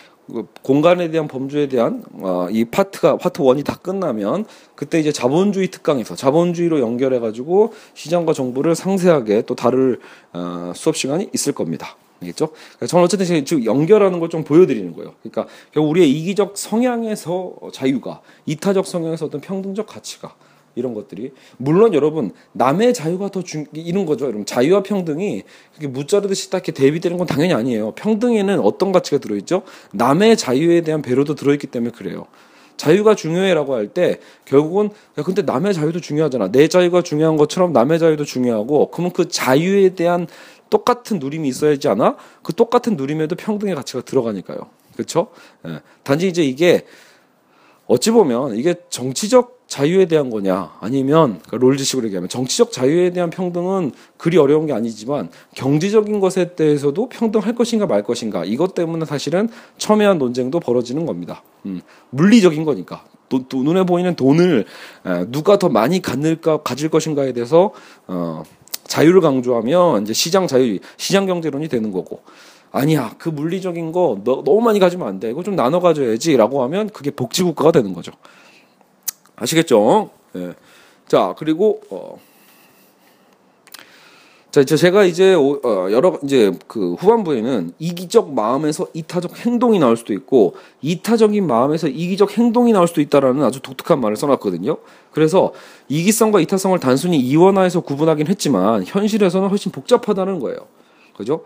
공간에 대한 범주에 대한 어, 이 파트가 파트 원이 다 끝나면 그때 이제 자본주의 특강에서 자본주의로 연결해 가지고 시장과 정부를 상세하게 또 다룰 어, 수업 시간이 있을 겁니다. 알겠죠? 저는 어쨌든 지금 연결하는 걸 좀 보여드리는 거예요. 그러니까 우리의 이기적 성향에서 자유가 이타적 성향에서 어떤 평등적 가치가 이런 것들이 물론 여러분 남의 자유가 더 중 이런 거죠. 여러분 자유와 평등이 그게 무자르듯이 딱 이렇게 대비되는 건 당연히 아니에요. 평등에는 어떤 가치가 들어있죠? 남의 자유에 대한 배려도 들어있기 때문에 그래요. 자유가 중요해라고 할 때 결국은 야 근데 남의 자유도 중요하잖아. 내 자유가 중요한 것처럼 남의 자유도 중요하고 그러면 그 자유에 대한 똑같은 누림이 있어야지 않아? 그 똑같은 누림에도 평등의 가치가 들어가니까요. 그렇죠? 예. 단지 이제 이게 어찌 보면 이게 정치적 자유에 대한 거냐? 아니면 그러니까 롤즈식으로 얘기하면 정치적 자유에 대한 평등은 그리 어려운 게 아니지만 경제적인 것에 대해서도 평등할 것인가 말 것인가? 이것 때문에 사실은 첨예한 논쟁도 벌어지는 겁니다. 음, 물리적인 거니까. 또, 또 눈에 보이는 돈을 에, 누가 더 많이 갖을까 가질 것인가에 대해서 어, 자유를 강조하면 이제 시장 자유 시장 경제론이 되는 거고. 아니야 그 물리적인 거 너, 너무 많이 가지면 안 돼. 이거 좀 나눠 가져야지라고 하면 그게 복지국가가 되는 거죠 아시겠죠? 예. 자 그리고 어. 자 이제 제가 이제 어, 여러 이제 그 후반부에는 이기적 마음에서 이타적 행동이 나올 수도 있고 이타적인 마음에서 이기적 행동이 나올 수도 있다라는 아주 독특한 말을 써놨거든요. 그래서 이기성과 이타성을 단순히 이원화해서 구분하긴 했지만 현실에서는 훨씬 복잡하다는 거예요. 그죠?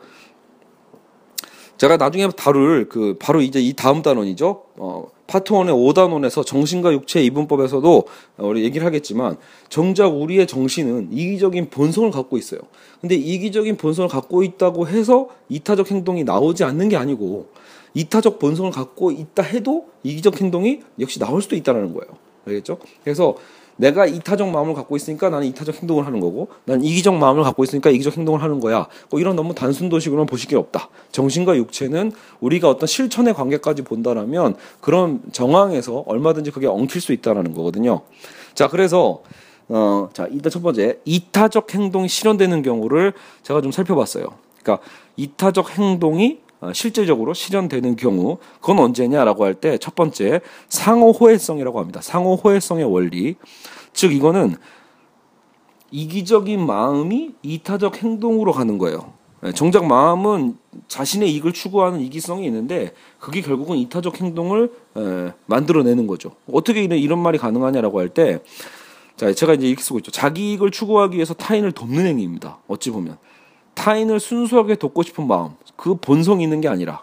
제가 나중에 다룰 그 바로 이제 이 다음 단원이죠. 어, 파트 1의 5단원에서 정신과 육체 이분법에서도 우리 얘기를 하겠지만 정작 우리의 정신은 이기적인 본성을 갖고 있어요. 근데 이기적인 본성을 갖고 있다고 해서 이타적 행동이 나오지 않는 게 아니고 이타적 본성을 갖고 있다 해도 이기적 행동이 역시 나올 수도 있다는 거예요. 알겠죠? 그래서 내가 이타적 마음을 갖고 있으니까 나는 이타적 행동을 하는 거고 난 이기적 마음을 갖고 있으니까 이기적 행동을 하는 거야. 뭐 이런 너무 단순 도식으로는 보실 게 없다. 정신과 육체는 우리가 어떤 실천의 관계까지 본다라면 그런 정황에서 얼마든지 그게 엉킬 수 있다라는 거거든요. 자, 그래서 어, 자, 일단 첫 번째 이타적 행동이 실현되는 경우를 제가 좀 살펴봤어요. 그러니까 이타적 행동이 어, 실질적으로 실현되는 경우 그건 언제냐라고 할 때 첫 번째 상호 호혜성이라고 합니다. 상호 호혜성의 원리. 즉 이거는 이기적인 마음이 이타적 행동으로 가는 거예요. 예, 정작 마음은 자신의 이익을 추구하는 이기성이 있는데 그게 결국은 이타적 행동을 예, 만들어내는 거죠. 어떻게 이런 말이 가능하냐라고 할 때, 자 제가 이제 이렇게 쓰고 있죠. 자기 이익을 추구하기 위해서 타인을 돕는 행위입니다. 어찌 보면 타인을 순수하게 돕고 싶은 마음, 그 본성이 있는 게 아니라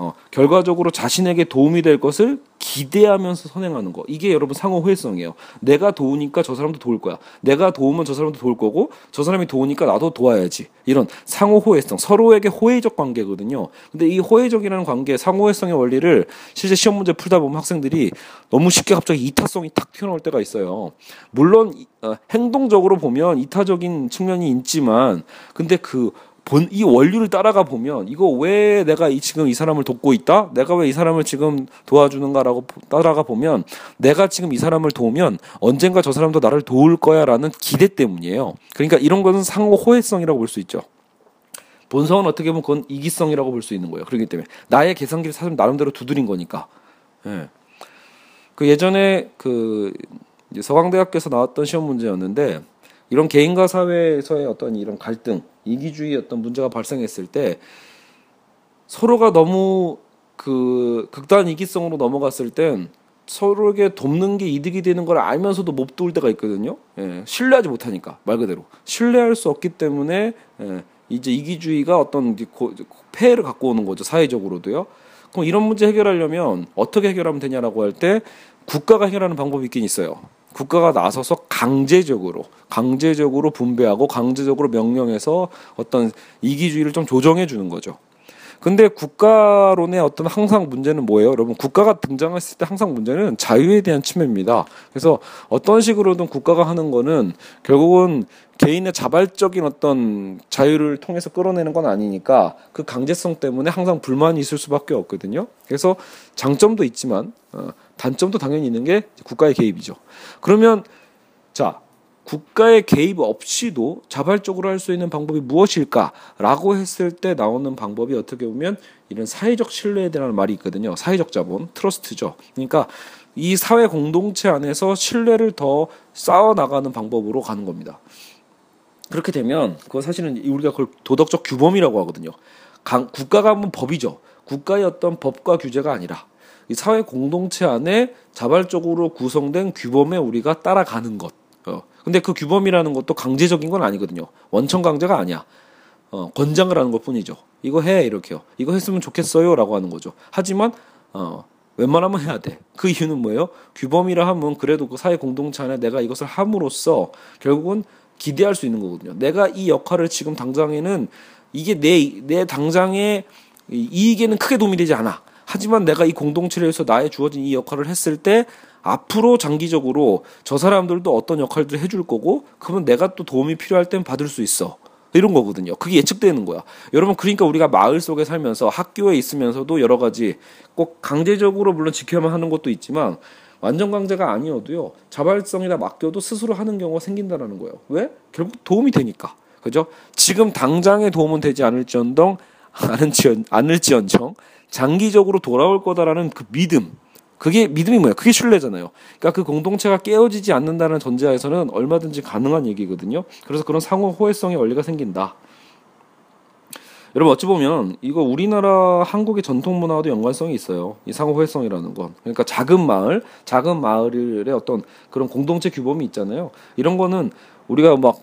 어, 결과적으로 자신에게 도움이 될 것을 기대하면서 선행하는 거. 이게 여러분 상호 호혜성이에요. 내가 도우니까 저 사람도 도울 거야. 내가 도우면 저 사람도 도울 거고, 저 사람이 도우니까 나도 도와야지. 이런 상호 호혜성, 서로에게 호혜적 관계거든요. 근데 이 호혜적이라는 관계, 상호 호혜성의 원리를 실제 시험 문제 풀다 보면 학생들이 너무 쉽게 갑자기 이타성이 탁 튀어나올 때가 있어요. 물론 어, 행동적으로 보면 이타적인 측면이 있지만, 근데 그 본, 이 원리를 따라가 보면 이거 왜 내가 이, 지금 이 사람을 돕고 있다? 내가 왜 이 사람을 지금 도와주는가라고 따라가 보면 내가 지금 이 사람을 도우면 언젠가 저 사람도 나를 도울 거야라는 기대 때문이에요. 그러니까 이런 것은 상호 호혜성이라고 볼 수 있죠. 본성은 어떻게 보면 그건 이기성이라고 볼 수 있는 거예요. 그렇기 때문에 나의 계산기를 사실 나름대로 두드린 거니까. 예. 그 예전에 그 서강대학교에서 나왔던 시험 문제였는데 이런 개인과 사회에서의 어떤 이런 갈등, 이기주의 어떤 문제가 발생했을 때 서로가 너무 그 극단 이기성으로 넘어갔을 땐 서로에게 돕는 게 이득이 되는 걸 알면서도 못 도울 때가 있거든요. 예, 신뢰하지 못하니까 말 그대로 신뢰할 수 없기 때문에 예, 이제 이기주의가 어떤 고, 폐해를 갖고 오는 거죠 사회적으로도요. 그럼 이런 문제 해결하려면 어떻게 해결하면 되냐라고 할 때 국가가 해결하는 방법이 있긴 있어요. 국가가 나서서 강제적으로 강제적으로 분배하고 강제적으로 명령해서 어떤 이기주의를 좀 조정해 주는 거죠. 근데 국가론의 어떤 항상 문제는 뭐예요? 여러분 국가가 등장했을 때 항상 문제는 자유에 대한 침해입니다. 그래서 어떤 식으로든 국가가 하는 거는 결국은 개인의 자발적인 어떤 자유를 통해서 끌어내는 건 아니니까 그 강제성 때문에 항상 불만이 있을 수밖에 없거든요. 그래서 장점도 있지만 어, 단점도 당연히 있는 게 국가의 개입이죠. 그러면 자 국가의 개입 없이도 자발적으로 할 수 있는 방법이 무엇일까라고 했을 때 나오는 방법이 어떻게 보면 이런 사회적 신뢰에 대한 말이 있거든요. 사회적 자본, 트러스트죠. 그러니까 이 사회 공동체 안에서 신뢰를 더 쌓아 나가는 방법으로 가는 겁니다. 그렇게 되면 그거 사실은 우리가 그걸 도덕적 규범이라고 하거든요. 강, 국가가 하면 법이죠. 국가의 어떤 법과 규제가 아니라 이 사회 공동체 안에 자발적으로 구성된 규범에 우리가 따라가는 것. 어, 근데 그 규범이라는 것도 강제적인 건 아니거든요. 원천 강제가 아니야. 어, 권장을 하는 것 뿐이죠. 이거 해 이렇게요. 이거 했으면 좋겠어요라고 하는 거죠. 하지만 어, 웬만하면 해야 돼. 그 이유는 뭐예요? 규범이라 하면 그래도 그 사회 공동체 안에 내가 이것을 함으로써 결국은 기대할 수 있는 거거든요. 내가 이 역할을 지금 당장에는 이게 내, 내 당장의 이익에는 크게 도움이 되지 않아. 하지만 내가 이 공동체를 위해서 나의 주어진 이 역할을 했을 때 앞으로 장기적으로 저 사람들도 어떤 역할들을 해줄 거고 그러면 내가 또 도움이 필요할 땐 받을 수 있어. 이런 거거든요. 그게 예측되는 거야. 여러분 그러니까 우리가 마을 속에 살면서 학교에 있으면서도 여러 가지 꼭 강제적으로 물론 지켜야만 하는 것도 있지만 완전 강제가 아니어도요. 자발성이나 맡겨도 스스로 하는 경우가 생긴다라는 거예요. 왜? 결국 도움이 되니까. 그죠? 지금 당장에 도움은 되지 않을지언정 않을지언 않을지언정 장기적으로 돌아올 거다라는 그 믿음. 그게 믿음이 뭐야? 그게 신뢰잖아요. 그러니까 그 공동체가 깨어지지 않는다는 전제하에서는 얼마든지 가능한 얘기거든요. 그래서 그런 상호 호혜성의 원리가 생긴다. 여러분 어찌 보면 이거 우리나라 한국의 전통 문화와도 연관성이 있어요. 이 상호 호혜성이라는 건. 그러니까 작은 마을, 작은 마을의 어떤 그런 공동체 규범이 있잖아요. 이런 거는 우리가 막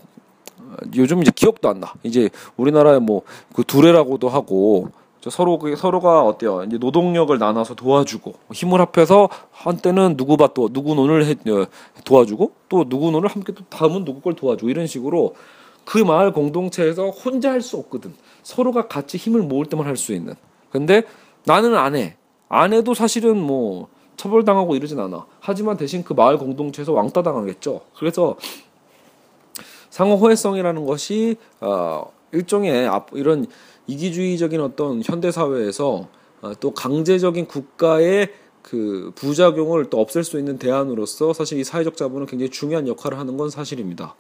요즘 이제 기억도 안 나. 이제 우리나라에 뭐 그 두레라고도 하고 서로 그 서로가 어때요? 이제 노동력을 나눠서 도와주고 힘을 합해서 한때는 누구 밭도 누구 논을 해, 어, 도와주고 또 누구 논을 함께 또 다음은 누구 걸 도와주고 이런 식으로 그 마을 공동체에서 혼자 할 수 없거든. 서로가 같이 힘을 모을 때만 할 수 있는. 근데 나는 안 해. 안 해도 사실은 뭐 처벌당하고 이러진 않아. 하지만 대신 그 마을 공동체에서 왕따 당하겠죠. 그래서 상호 호혜성이라는 것이 어 일종의 이런 이기주의적인 어떤 현대 사회에서 어, 또 강제적인 국가의 그 부작용을 또 없앨 수 있는 대안으로서 사실 이 사회적 자본은 굉장히 중요한 역할을 하는 건 사실입니다.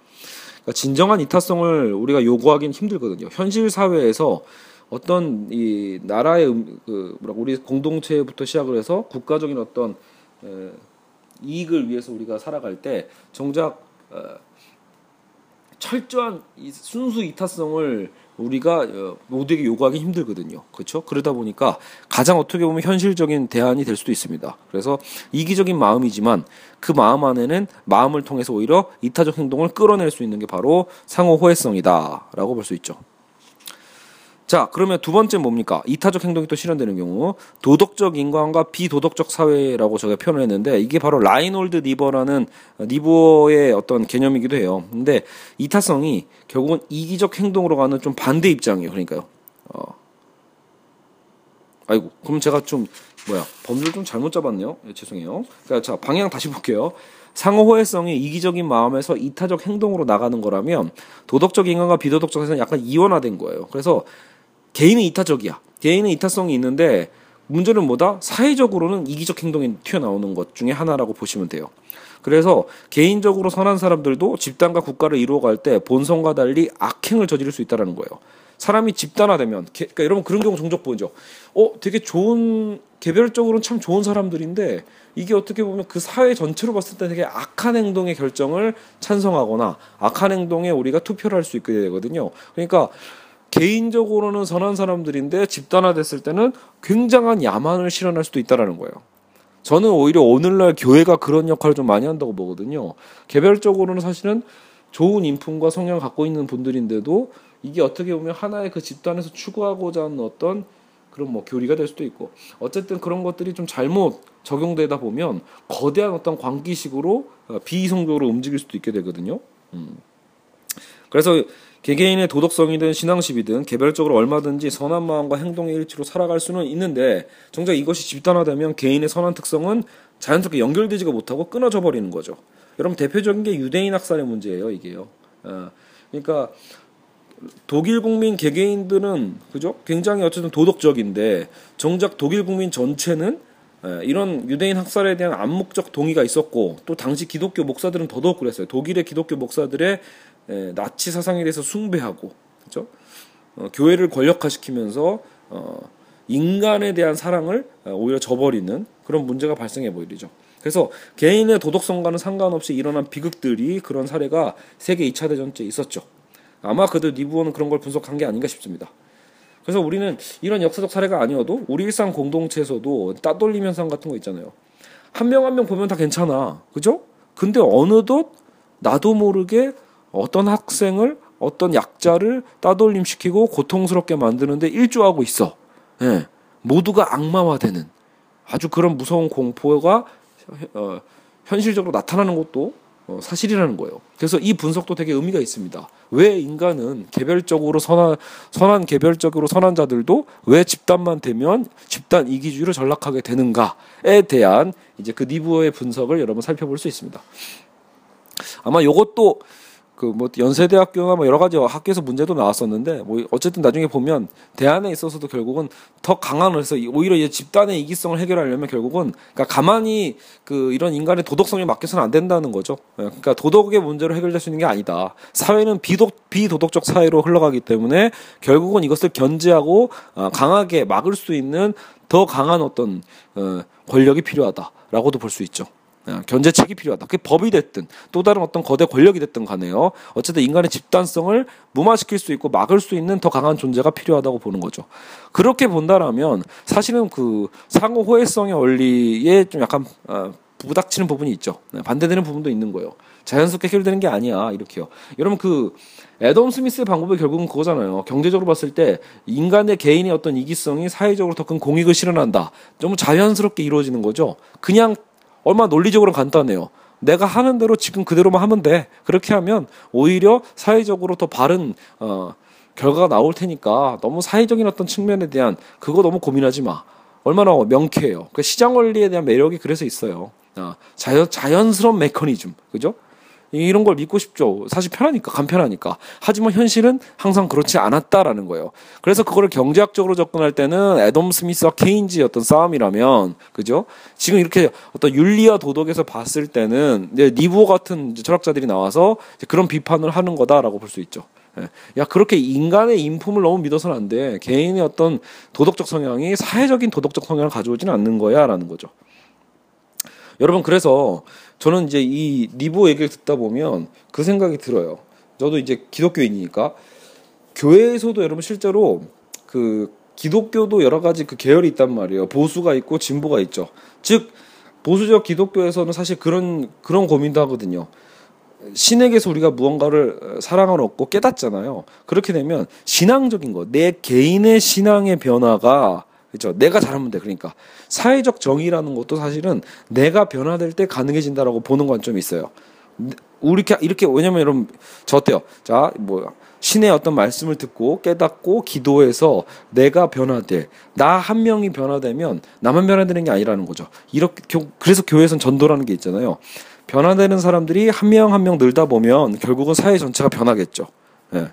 그러니까 진정한 이타성을 우리가 요구하기는 힘들거든요. 현실 사회에서 어떤 이 나라의 음, 그 뭐라 우리 공동체부터 시작을 해서 국가적인 어떤 에, 이익을 위해서 우리가 살아갈 때 정작 어, 철저한 이 순수 이타성을 우리가 어, 모두에게 요구하기 힘들거든요. 그렇죠? 그러다 보니까 가장 어떻게 보면 현실적인 대안이 될 수도 있습니다. 그래서 이기적인 마음이지만 그 마음 안에는 마음을 통해서 오히려 이타적 행동을 끌어낼 수 있는 게 바로 상호 호혜성이다라고 볼 수 있죠. 자, 그러면 두 번째 뭡니까? 이타적 행동이 또 실현되는 경우 도덕적 인간과 비도덕적 사회라고 제가 표현을 했는데 이게 바로 라인홀드 니버라는 니버의 어떤 개념이기도 해요. 근데 이타성이 결국은 이기적 행동으로 가는 좀 반대 입장이에요. 그러니까요. 어. 아이고, 그럼 제가 좀 뭐야 범위를 좀 잘못 잡았네요. 예, 죄송해요. 그러니까 자 방향 다시 볼게요. 상호 호혜성이 이기적인 마음에서 이타적 행동으로 나가는 거라면 도덕적 인간과 비도덕적에서는 약간 이원화된 거예요. 그래서 개인은 이타적이야. 개인은 이타성이 있는데 문제는 뭐다? 사회적으로는 이기적 행동이 튀어나오는 것 중에 하나라고 보시면 돼요. 그래서 개인적으로 선한 사람들도 집단과 국가를 이루어갈 때 본성과 달리 악행을 저지를 수 있다라는 거예요. 사람이 집단화되면, 그러니까 여러분 그런 경우 종종 보죠. 어, 되게 좋은 개별적으로는 참 좋은 사람들인데 이게 어떻게 보면 그 사회 전체로 봤을 때 되게 악한 행동의 결정을 찬성하거나 악한 행동에 우리가 투표를 할 수 있게 되거든요. 그러니까 개인적으로는 선한 사람들인데 집단화됐을 때는 굉장한 야만을 실현할 수도 있다라는 거예요. 저는 오히려 오늘날 교회가 그런 역할을 좀 많이 한다고 보거든요. 개별적으로는 사실은 좋은 인품과 성향을 갖고 있는 분들인데도 이게 어떻게 보면 하나의 그 집단에서 추구하고자 하는 어떤 그런 뭐 교리가 될 수도 있고 어쨌든 그런 것들이 좀 잘못 적용되다 보면 거대한 어떤 광기식으로 어, 비이성적으로 움직일 수도 있게 되거든요. 음. 그래서 개개인의 도덕성이든 신앙심이든 개별적으로 얼마든지 선한 마음과 행동의 일치로 살아갈 수는 있는데 정작 이것이 집단화되면 개인의 선한 특성은 자연스럽게 연결되지가 못하고 끊어져 버리는 거죠. 여러분 대표적인 게 유대인 학살의 문제예요, 이게요. 어, 그러니까 독일 국민 개개인들은 그죠? 굉장히 어쨌든 도덕적인데 정작 독일 국민 전체는 이런 유대인 학살에 대한 암묵적 동의가 있었고 또 당시 기독교 목사들은 더더욱 그랬어요. 독일의 기독교 목사들의 에, 나치 사상에 대해서 숭배하고 그죠? 어, 교회를 권력화시키면서 어, 인간에 대한 사랑을 어, 오히려 저버리는 그런 문제가 발생해 보이죠. 그래서 개인의 도덕성과는 상관없이 일어난 비극들이 그런 사례가 세계 2차 대전 때 있었죠. 아마 그들 니부어는 그런 걸 분석한 게 아닌가 싶습니다. 그래서 우리는 이런 역사적 사례가 아니어도 우리 일상 공동체에서도 따돌림 현상 같은 거 있잖아요. 한 명 한명 보면 다 괜찮아. 그죠? 근데 어느덧 나도 모르게 어떤 학생을 어떤 약자를 따돌림시키고 고통스럽게 만드는데 일조하고 있어. 예. 모두가 악마화되는 아주 그런 무서운 공포가 어, 현실적으로 나타나는 것도 어, 사실이라는 거예요. 그래서 이 분석도 되게 의미가 있습니다. 왜 인간은 개별적으로 선한 선한 개별적으로 선한 자들도 왜 집단만 되면 집단 이기주의로 전락하게 되는가에 대한 이제 그 니부어의 분석을 여러분 살펴볼 수 있습니다. 아마 이것도 그 뭐 연세대학교나 뭐 여러 가지 학교에서 문제도 나왔었는데 뭐 어쨌든 나중에 보면 대안에 있어서도 결국은 더 강한 그래서 오히려 이제 집단의 이기성을 해결하려면 결국은 그러니까 가만히 그 이런 인간의 도덕성에 맡겨서는 안 된다는 거죠. 예, 그러니까 도덕의 문제로 해결될 수 있는 게 아니다. 사회는 비독 비도덕적 사회로 흘러가기 때문에 결국은 이것을 견제하고 어, 강하게 막을 수 있는 더 강한 어떤 어, 권력이 필요하다라고도 볼 수 있죠. 어, 견제책이 필요하다. 그게 법이 됐든 또 다른 어떤 거대 권력이 됐든 간에요. 어쨌든 인간의 집단성을 무마시킬 수 있고 막을 수 있는 더 강한 존재가 필요하다고 보는 거죠. 그렇게 본다라면 사실은 그 상호 호혜성의 원리에 좀 약간 어, 부닥치는 부분이 있죠. 네, 반대되는 부분도 있는 거예요. 자연스럽게 해결되는 게 아니야 이렇게요. 여러분 그 애덤 스미스의 방법이 결국은 그거잖아요. 경제적으로 봤을 때 인간의 개인의 어떤 이기성이 사회적으로 더 큰 공익을 실현한다. 좀 자연스럽게 이루어지는 거죠. 그냥 얼마 논리적으로 간단해요. 내가 하는 대로 지금 그대로만 하면 돼. 그렇게 하면 오히려 사회적으로 더 바른 어, 결과가 나올 테니까 너무 사회적인 어떤 측면에 대한 그거 너무 고민하지 마. 얼마나 명쾌해요. 그 시장 원리에 대한 매력이 그래서 있어요. 아, 자연 자연스러운 메커니즘, 그죠? 이런 걸 믿고 싶죠. 사실 편하니까, 간편하니까. 하지만 현실은 항상 그렇지 않았다라는 거예요. 그래서 그거를 경제학적으로 접근할 때는 애덤 스미스와 케인지의 어떤 싸움이라면, 그죠? 지금 이렇게 어떤 윤리와 도덕에서 봤을 때는 이제 니보 같은 철학자들이 나와서 그런 비판을 하는 거다라고 볼 수 있죠. 예. 야 그렇게 인간의 인품을 너무 믿어서는 안 돼. 개인의 어떤 도덕적 성향이 사회적인 도덕적 성향을 가져오지는 않는 거야라는 거죠. 여러분 그래서 저는 이제 이 리보 얘기를 듣다 보면 그 생각이 들어요. 저도 이제 기독교인이니까 교회에서도 여러분 실제로 그 기독교도 여러 가지 그 계열이 있단 말이에요. 보수가 있고 진보가 있죠. 즉 보수적 기독교에서는 사실 그런 그런 고민도 하거든요. 신에게서 우리가 무언가를 사랑을 얻고 깨닫잖아요. 그렇게 되면 신앙적인 거, 내 개인의 신앙의 변화가 그렇죠. 내가 잘하면 돼. 그러니까 사회적 정의라는 것도 사실은 내가 변화될 때 가능해진다라고 보는 관점이 있어요. 이렇게 이렇게 왜냐면 여러분 저 어때요? 자, 뭐 신의 어떤 말씀을 듣고 깨닫고 기도해서 내가 변화돼 나 한 명이 변화되면 나만 변화되는 게 아니라는 거죠. 이렇게 그래서 교회에선 전도라는 게 있잖아요. 변화되는 사람들이 한명 한 명 늘다 보면 결국은 사회 전체가 변하겠죠. 예.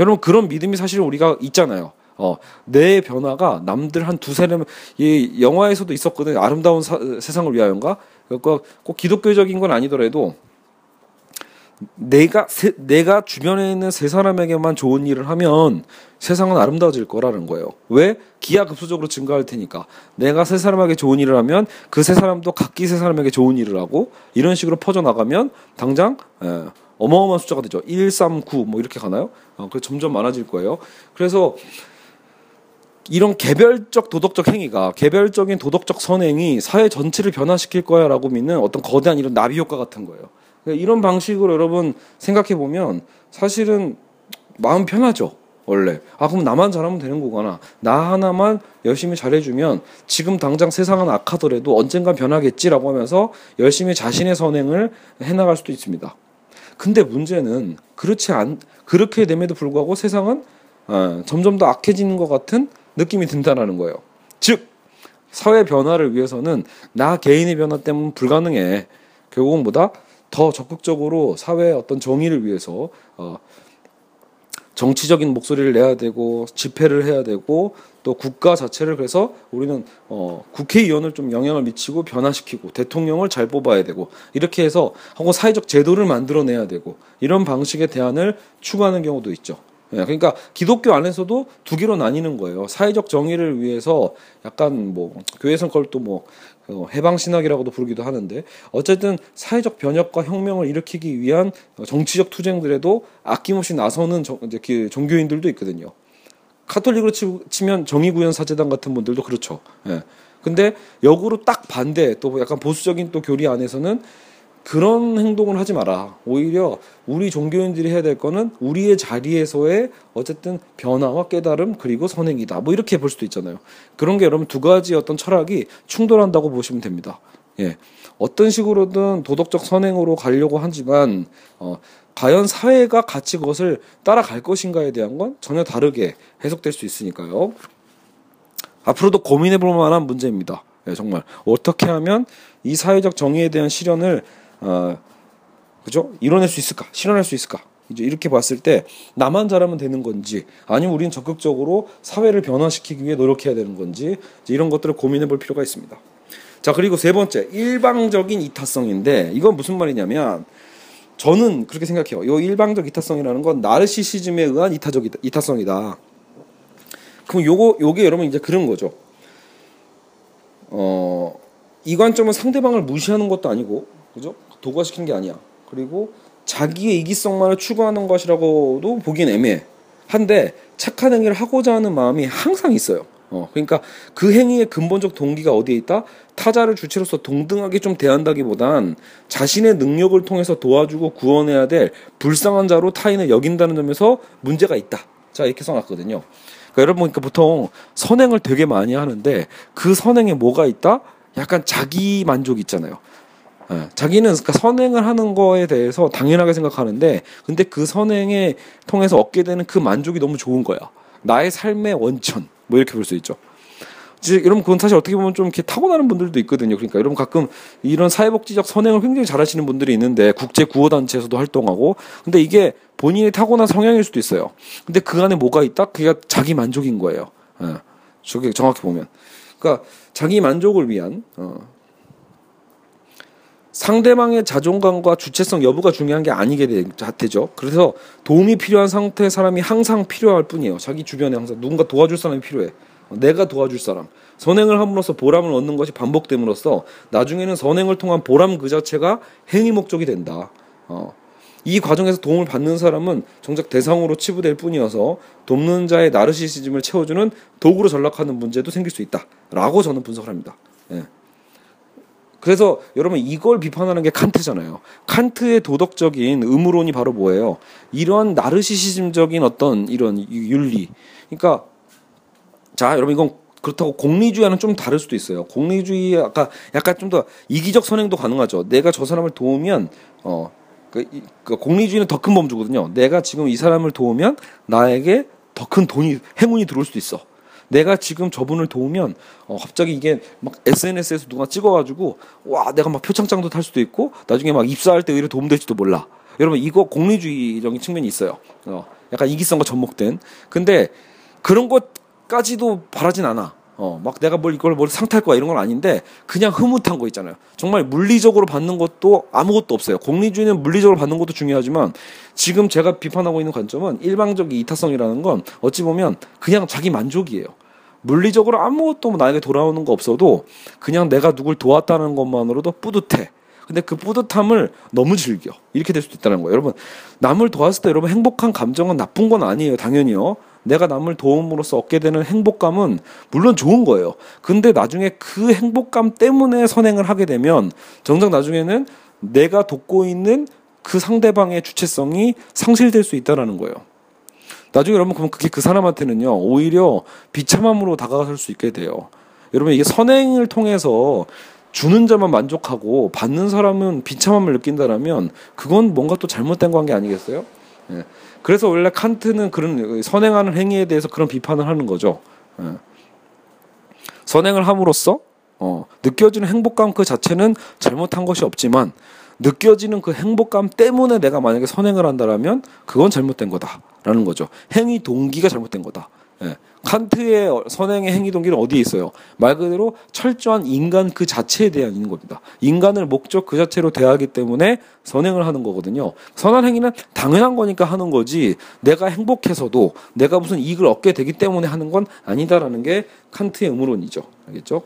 여러분 그런 믿음이 사실 우리가 있잖아요. 어, 내 변화가 남들 한 두세 명, 이 영화에서도 있었거든. 아름다운 사, 세상을 위하여인가? 그러니까 꼭 기독교적인 건 아니더라도 내가 세, 내가 주변에 있는 세 사람에게만 좋은 일을 하면 세상은 아름다워질 거라는 거예요. 왜? 기하급수적으로 증가할 테니까. 내가 세 사람에게 좋은 일을 하면 그 세 사람도 각기 세 사람에게 좋은 일을 하고 이런 식으로 퍼져 나가면 당장 예, 어마어마한 숫자가 되죠. 1, 3, 9 뭐 이렇게 가나요? 어, 그 점점 많아질 거예요. 그래서 이런 개별적 도덕적 행위가 개별적인 도덕적 선행이 사회 전체를 변화시킬 거야라고 믿는 어떤 거대한 이런 나비 효과 같은 거예요. 그러니까 이런 방식으로 여러분 생각해 보면 사실은 마음 편하죠. 원래 아 그럼 나만 잘하면 되는 거구나 나 하나만 열심히 잘해주면 지금 당장 세상은 악하더라도 언젠간 변하겠지라고 하면서 열심히 자신의 선행을 해나갈 수도 있습니다. 근데 문제는 그렇지 않 그렇게 됨에도 불구하고 세상은 어, 점점 더 악해지는 것 같은 느낌이 든다는 거예요. 즉 사회 변화를 위해서는 나 개인의 변화 때문에 불가능해. 결국은 보다 더 적극적으로 사회의 어떤 정의를 위해서 어, 정치적인 목소리를 내야 되고 집회를 해야 되고 또 국가 자체를 그래서 우리는 어, 국회의원을 좀 영향을 미치고 변화시키고 대통령을 잘 뽑아야 되고 이렇게 해서 하고 사회적 제도를 만들어내야 되고 이런 방식의 대안을 추구하는 경우도 있죠. 예, 그러니까 기독교 안에서도 두 개로 나뉘는 거예요. 사회적 정의를 위해서 약간 뭐 교회에서 그걸 또뭐 어, 해방 신학이라고도 부르기도 하는데 어쨌든 사회적 변혁과 혁명을 일으키기 위한 정치적 투쟁들에도 아낌없이 나서는 정, 이제 그 종교인들도 있거든요. 카톨릭으로 치면 정의구현 사제단 같은 분들도 그렇죠. 예. 근데 역으로 딱 반대 또 약간 보수적인 또 교리 안에서는 그런 행동을 하지 마라. 오히려 우리 종교인들이 해야 될 거는 우리의 자리에서의 어쨌든 변화와 깨달음 그리고 선행이다. 뭐 이렇게 볼 수도 있잖아요. 그런 게 여러분 두 가지 어떤 철학이 충돌한다고 보시면 됩니다. 예. 어떤 식으로든 도덕적 선행으로 가려고 하지만 어, 과연 사회가 같이 그것을 따라갈 것인가에 대한 건 전혀 다르게 해석될 수 있으니까요. 앞으로도 고민해 볼 만한 문제입니다. 예, 정말 어떻게 하면 이 사회적 정의에 대한 실현을 어, 그죠? 이뤄낼 수 있을까? 실현할 수 있을까? 이제 이렇게 봤을 때 나만 잘하면 되는 건지 아니면 우리는 적극적으로 사회를 변화시키기 위해 노력해야 되는 건지 이런 것들을 고민해 볼 필요가 있습니다. 자, 그리고 세 번째, 일방적인 이타성인데 이건 무슨 말이냐면 저는 그렇게 생각해요. 이 일방적 이타성이라는 건 나르시시즘에 의한 이타적이다, 이타성이다. 그럼 요거 요게 여러분 이제 그런 거죠. 어, 이 관점은 상대방을 무시하는 것도 아니고, 그죠? 도구화시키는 게 아니야. 그리고 자기의 이기성만을 추구하는 것이라고도 보기엔 애매해. 한데 착한 행위를 하고자 하는 마음이 항상 있어요. 어, 그러니까 그 행위의 근본적 동기가 어디에 있다? 타자를 주체로서 동등하게 좀 대한다기보단 자신의 능력을 통해서 도와주고 구원해야 될 불쌍한 자로 타인을 여긴다는 점에서 문제가 있다. 자, 이렇게 써놨거든요. 그러니까 여러분, 그러니까 보통 선행을 되게 많이 하는데 그 선행에 뭐가 있다? 약간 자기 만족 있잖아요. 예, 자기는 그러니까 선행을 하는 거에 대해서 당연하게 생각하는데 근데 그 선행에 통해서 얻게 되는 그 만족이 너무 좋은 거야. 나의 삶의 원천. 뭐 이렇게 볼 수 있죠. 여러분 그건 사실 어떻게 보면 좀 이렇게 타고나는 분들도 있거든요. 그러니까 여러분 가끔 이런 사회복지적 선행을 굉장히 잘하시는 분들이 있는데 국제 구호 단체에서도 활동하고 근데 이게 본인의 타고난 성향일 수도 있어요. 근데 그 안에 뭐가 있다? 그게 자기 만족인 거예요. 예. 저게 정확히 보면. 그러니까 자기 만족을 위한 어. 상대방의 자존감과 주체성 여부가 중요한 게 아니게 되죠. 그래서 도움이 필요한 상태의 사람이 항상 필요할 뿐이에요. 자기 주변에 항상 누군가 도와줄 사람이 필요해. 내가 도와줄 사람. 선행을 함으로써 보람을 얻는 것이 반복됨으로써 나중에는 선행을 통한 보람 그 자체가 행위 목적이 된다. 어. 이 과정에서 도움을 받는 사람은 정작 대상으로 치부될 뿐이어서 돕는 자의 나르시시즘을 채워주는 도구로 전락하는 문제도 생길 수 있다 라고 저는 분석을 합니다. 예. 그래서 여러분 이걸 비판하는 게 칸트잖아요. 칸트의 도덕적인 의무론이 바로 뭐예요? 이런 나르시시즘적인 어떤 이런 윤리. 그러니까 자 여러분 이건 그렇다고 공리주의와는 좀 다를 수도 있어요. 공리주의 아까 약간 좀 더 이기적 선행도 가능하죠. 내가 저 사람을 도우면 어 그, 그 공리주의는 더 큰 범주거든요. 내가 지금 이 사람을 도우면 나에게 더 큰 돈이 행운이 들어올 수도 있어. 내가 지금 저분을 도우면 어, 갑자기 이게 막 SNS에서 누가 찍어가지고 와 내가 막 표창장도 탈 수도 있고 나중에 막 입사할 때 의뢰 도움될지도 몰라. 여러분 이거 공리주의적인 측면이 있어요. 어, 약간 이기성과 접목된. 근데 그런 것까지도 바라진 않아. 어, 막 내가 뭘 이걸 뭘 상탈 거야 이런 건 아닌데 그냥 흐뭇한 거 있잖아요. 정말 물리적으로 받는 것도 아무것도 없어요. 공리주의는 물리적으로 받는 것도 중요하지만 지금 제가 비판하고 있는 관점은 일방적 이타성이라는 건 어찌 보면 그냥 자기 만족이에요. 물리적으로 아무것도 나에게 돌아오는 거 없어도 그냥 내가 누굴 도왔다는 것만으로도 뿌듯해. 근데 그 뿌듯함을 너무 즐겨. 이렇게 될 수도 있다는 거예요. 여러분, 남을 도왔을 때 여러분 행복한 감정은 나쁜 건 아니에요. 당연히요. 내가 남을 도움으로써 얻게 되는 행복감은 물론 좋은 거예요. 근데 나중에 그 행복감 때문에 선행을 하게 되면 정작 나중에는 내가 돕고 있는 그 상대방의 주체성이 상실될 수 있다라는 거예요. 나중에 여러분 그럼 그게 그 사람한테는요 오히려 비참함으로 다가설 수 있게 돼요. 여러분 이게 선행을 통해서 주는 자만 만족하고 받는 사람은 비참함을 느낀다라면 그건 뭔가 또 잘못된 관계 아니겠어요? 예. 그래서 원래 칸트는 그런 선행하는 행위에 대해서 그런 비판을 하는 거죠. 예. 선행을 함으로써 어, 느껴지는 행복감 그 자체는 잘못한 것이 없지만 느껴지는 그 행복감 때문에 내가 만약에 선행을 한다라면 그건 잘못된 거다 라는 거죠. 행위 동기가 잘못된 거다. 예. 칸트의 선행의 행위 동기는 어디에 있어요? 말 그대로 철저한 인간 그 자체에 대한 있는 겁니다. 인간을 목적 그 자체로 대하기 때문에 선행을 하는 거거든요. 선한 행위는 당연한 거니까 하는 거지 내가 행복해서도 내가 무슨 이익을 얻게 되기 때문에 하는 건 아니다라는 게 칸트의 의무론이죠. 알겠죠?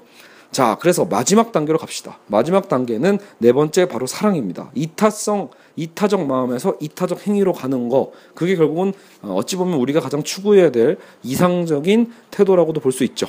자, 그래서 마지막 단계로 갑시다. 마지막 단계는 네 번째 바로 사랑입니다. 이타성, 이타적 마음에서 이타적 행위로 가는 거. 그게 결국은 어, 어찌 보면 우리가 가장 추구해야 될 이상적인 태도라고도 볼 수 있죠.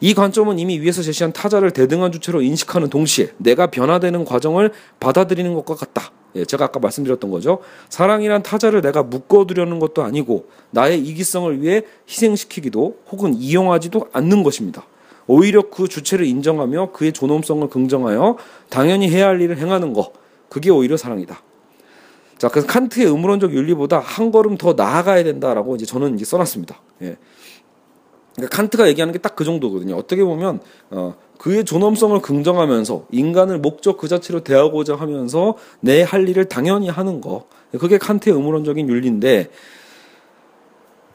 이 관점은 이미 위에서 제시한 타자를 대등한 주체로 인식하는 동시에 내가 변화되는 과정을 받아들이는 것과 같다. 예, 제가 아까 말씀드렸던 거죠. 사랑이란 타자를 내가 묶어두려는 것도 아니고 나의 이기성을 위해 희생시키기도 혹은 이용하지도 않는 것입니다. 오히려 그 주체를 인정하며 그의 존엄성을 긍정하여 당연히 해야 할 일을 행하는 것. 그게 오히려 사랑이다. 자, 그래서 칸트의 의무론적 윤리보다 한 걸음 더 나아가야 된다라고 이제 저는 이제 써놨습니다. 예. 그러니까 칸트가 얘기하는 게 딱 그 정도거든요. 어떻게 보면 어, 그의 존엄성을 긍정하면서 인간을 목적 그 자체로 대하고자 하면서 내 할 일을 당연히 하는 거. 그게 칸트의 의무론적인 윤리인데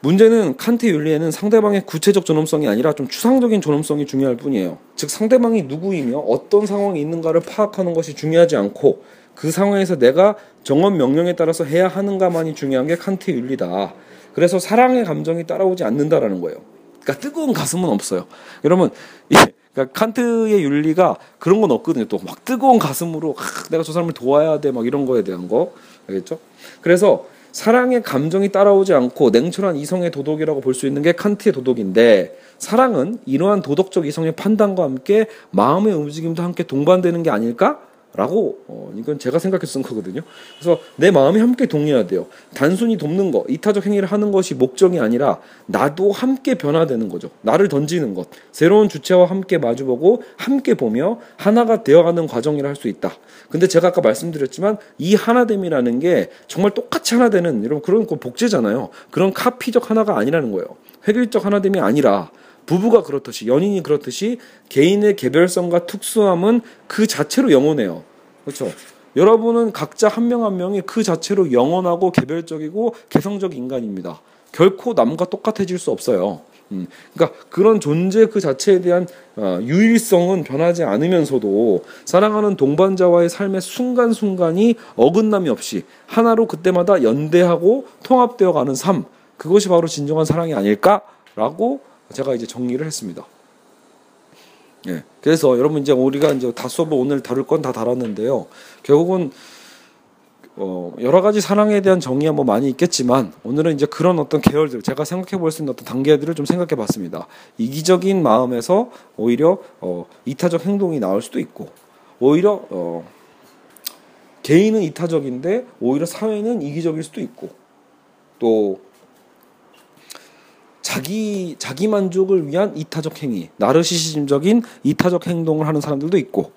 문제는 칸트의 윤리에는 상대방의 구체적 존엄성이 아니라 좀 추상적인 존엄성이 중요할 뿐이에요. 즉 상대방이 누구이며 어떤 상황이 있는가를 파악하는 것이 중요하지 않고 그 상황에서 내가 정원 명령에 따라서 해야 하는가만이 중요한 게 칸트의 윤리다. 그래서 사랑의 감정이 따라오지 않는다라는 거예요. 그러니까 뜨거운 가슴은 없어요. 여러분, 그러니까 칸트의 윤리가 그런 건 없거든요. 또 막 뜨거운 가슴으로 아, 내가 저 사람을 도와야 돼, 막 이런 거에 대한 거 알겠죠? 그래서 사랑의 감정이 따라오지 않고 냉철한 이성의 도덕이라고 볼 수 있는 게 칸트의 도덕인데 사랑은 이러한 도덕적 이성의 판단과 함께 마음의 움직임도 함께 동반되는 게 아닐까? 라고 어, 이건 제가 생각해서 쓴 거거든요. 그래서 내 마음이 함께 동의해야 돼요. 단순히 돕는 거, 이타적 행위를 하는 것이 목적이 아니라 나도 함께 변화되는 거죠. 나를 던지는 것, 새로운 주체와 함께 마주보고 함께 보며 하나가 되어가는 과정이라 할 수 있다. 근데 제가 아까 말씀드렸지만 이 하나됨이라는 게 정말 똑같이 하나 되는 이런 그런 복제잖아요. 그런 카피적 하나가 아니라는 거예요. 획일적 하나됨이 아니라 부부가 그렇듯이 연인이 그렇듯이 개인의 개별성과 특수함은 그 자체로 영원해요. 그렇죠? 여러분은 각자 한 명한 한 명이 그 자체로 영원하고 개별적이고 개성적 인간입니다. 결코 남과 똑같아질 수 없어요. 음, 그러니까 그런 존재 그 자체에 대한 어, 유일성은 변하지 않으면서도 사랑하는 동반자와의 삶의 순간순간이 어긋남이 없이 하나로 그때마다 연대하고 통합되어 가는 삶 그것이 바로 진정한 사랑이 아닐까라고 제가 이제 정리를 했습니다. 예. 그래서 여러분 이제 우리가 이제 다 수업을 오늘 다룰 건 다 다뤘는데요. 결국은 어, 여러 가지 사랑에 대한 정의야 뭐 많이 있겠지만 오늘은 이제 그런 어떤 계열들 제가 생각해 볼 수 있는 어떤 단계들을 좀 생각해 봤습니다. 이기적인 마음에서 오히려 어, 이타적 행동이 나올 수도 있고 오히려 어, 개인은 이타적인데 오히려 사회는 이기적일 수도 있고 또 자기 자기 만족을 위한 이타적 행위, 나르시시즘적인 이타적 행동을 하는 사람들도 있고,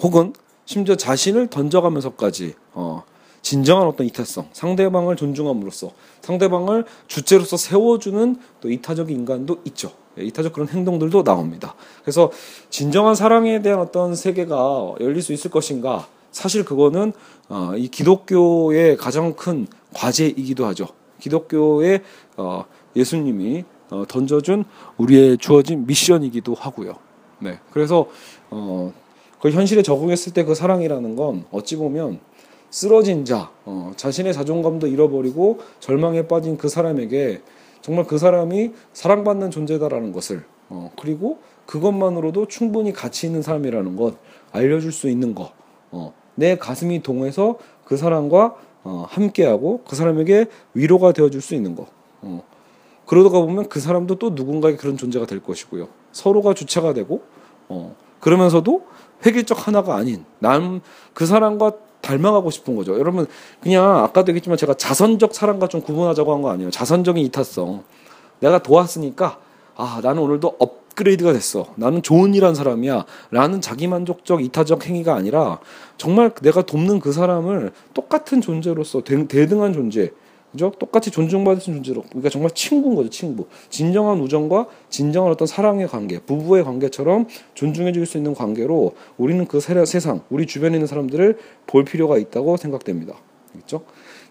혹은 심지어 자신을 던져가면서까지 어, 진정한 어떤 이타성, 상대방을 존중함으로써 상대방을 주체로서 세워주는 또 이타적 인간도 있죠. 예, 이타적 그런 행동들도 나옵니다. 그래서 진정한 사랑에 대한 어떤 세계가 열릴 수 있을 것인가? 사실 그거는 어, 이 기독교의 가장 큰 과제이기도 하죠. 기독교의 어, 예수님이 어, 던져준 우리의 주어진 미션이기도 하고요. 네, 그래서 어, 그 현실에 적응했을 때 그 사랑이라는 건 어찌 보면 쓰러진 자, 어, 자신의 자존감도 잃어버리고 절망에 빠진 그 사람에게 정말 그 사람이 사랑받는 존재다라는 것을 어, 그리고 그것만으로도 충분히 가치 있는 사람이라는 것 알려줄 수 있는 것, 어, 내 가슴이 동해서 그 사람과 어, 함께하고 그 사람에게 위로가 되어줄 수 있는 것. 어, 그러다가 보면 그 사람도 또 누군가의 그런 존재가 될 것이고요. 서로가 주체가 되고 어, 그러면서도 획일적 하나가 아닌 난그 사람과 닮아가고 싶은 거죠. 여러분 그냥 아까도 얘기했지만 제가 자선적 사랑과 좀 구분하자고 한 거 아니에요. 자선적인 이타성. 내가 도왔으니까 아 나는 오늘도 업그레이드가 됐어. 나는 좋은 일한 사람이야. 라는 자기만족적 이타적 행위가 아니라 정말 내가 돕는 그 사람을 똑같은 존재로서 대등한 존재 그죠? 똑같이 존중받을 수 있는 존재로. 그러니까 정말 친구인 거죠, 친구. 진정한 우정과 진정한 어떤 사랑의 관계, 부부의 관계처럼 존중해 줄 수 있는 관계로 우리는 그 세상, 우리 주변에 있는 사람들을 볼 필요가 있다고 생각됩니다. 그렇죠?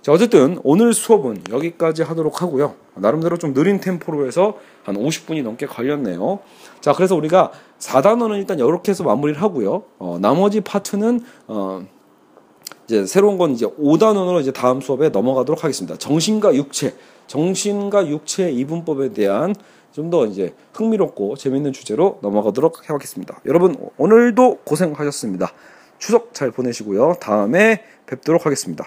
자, 어쨌든 오늘 수업은 여기까지 하도록 하고요. 나름대로 좀 느린 템포로 해서 한 50분이 넘게 걸렸네요. 자, 그래서 우리가 4단원은 일단 이렇게 해서 마무리를 하고요. 어, 나머지 파트는 어, 이제 새로운 건 이제 5단원으로 이제 다음 수업에 넘어가도록 하겠습니다. 정신과 육체, 정신과 육체 이분법에 대한 좀 더 이제 흥미롭고 재밌는 주제로 넘어가도록 해보겠습니다. 여러분 오늘도 고생하셨습니다. 추석 잘 보내시고요. 다음에 뵙도록 하겠습니다.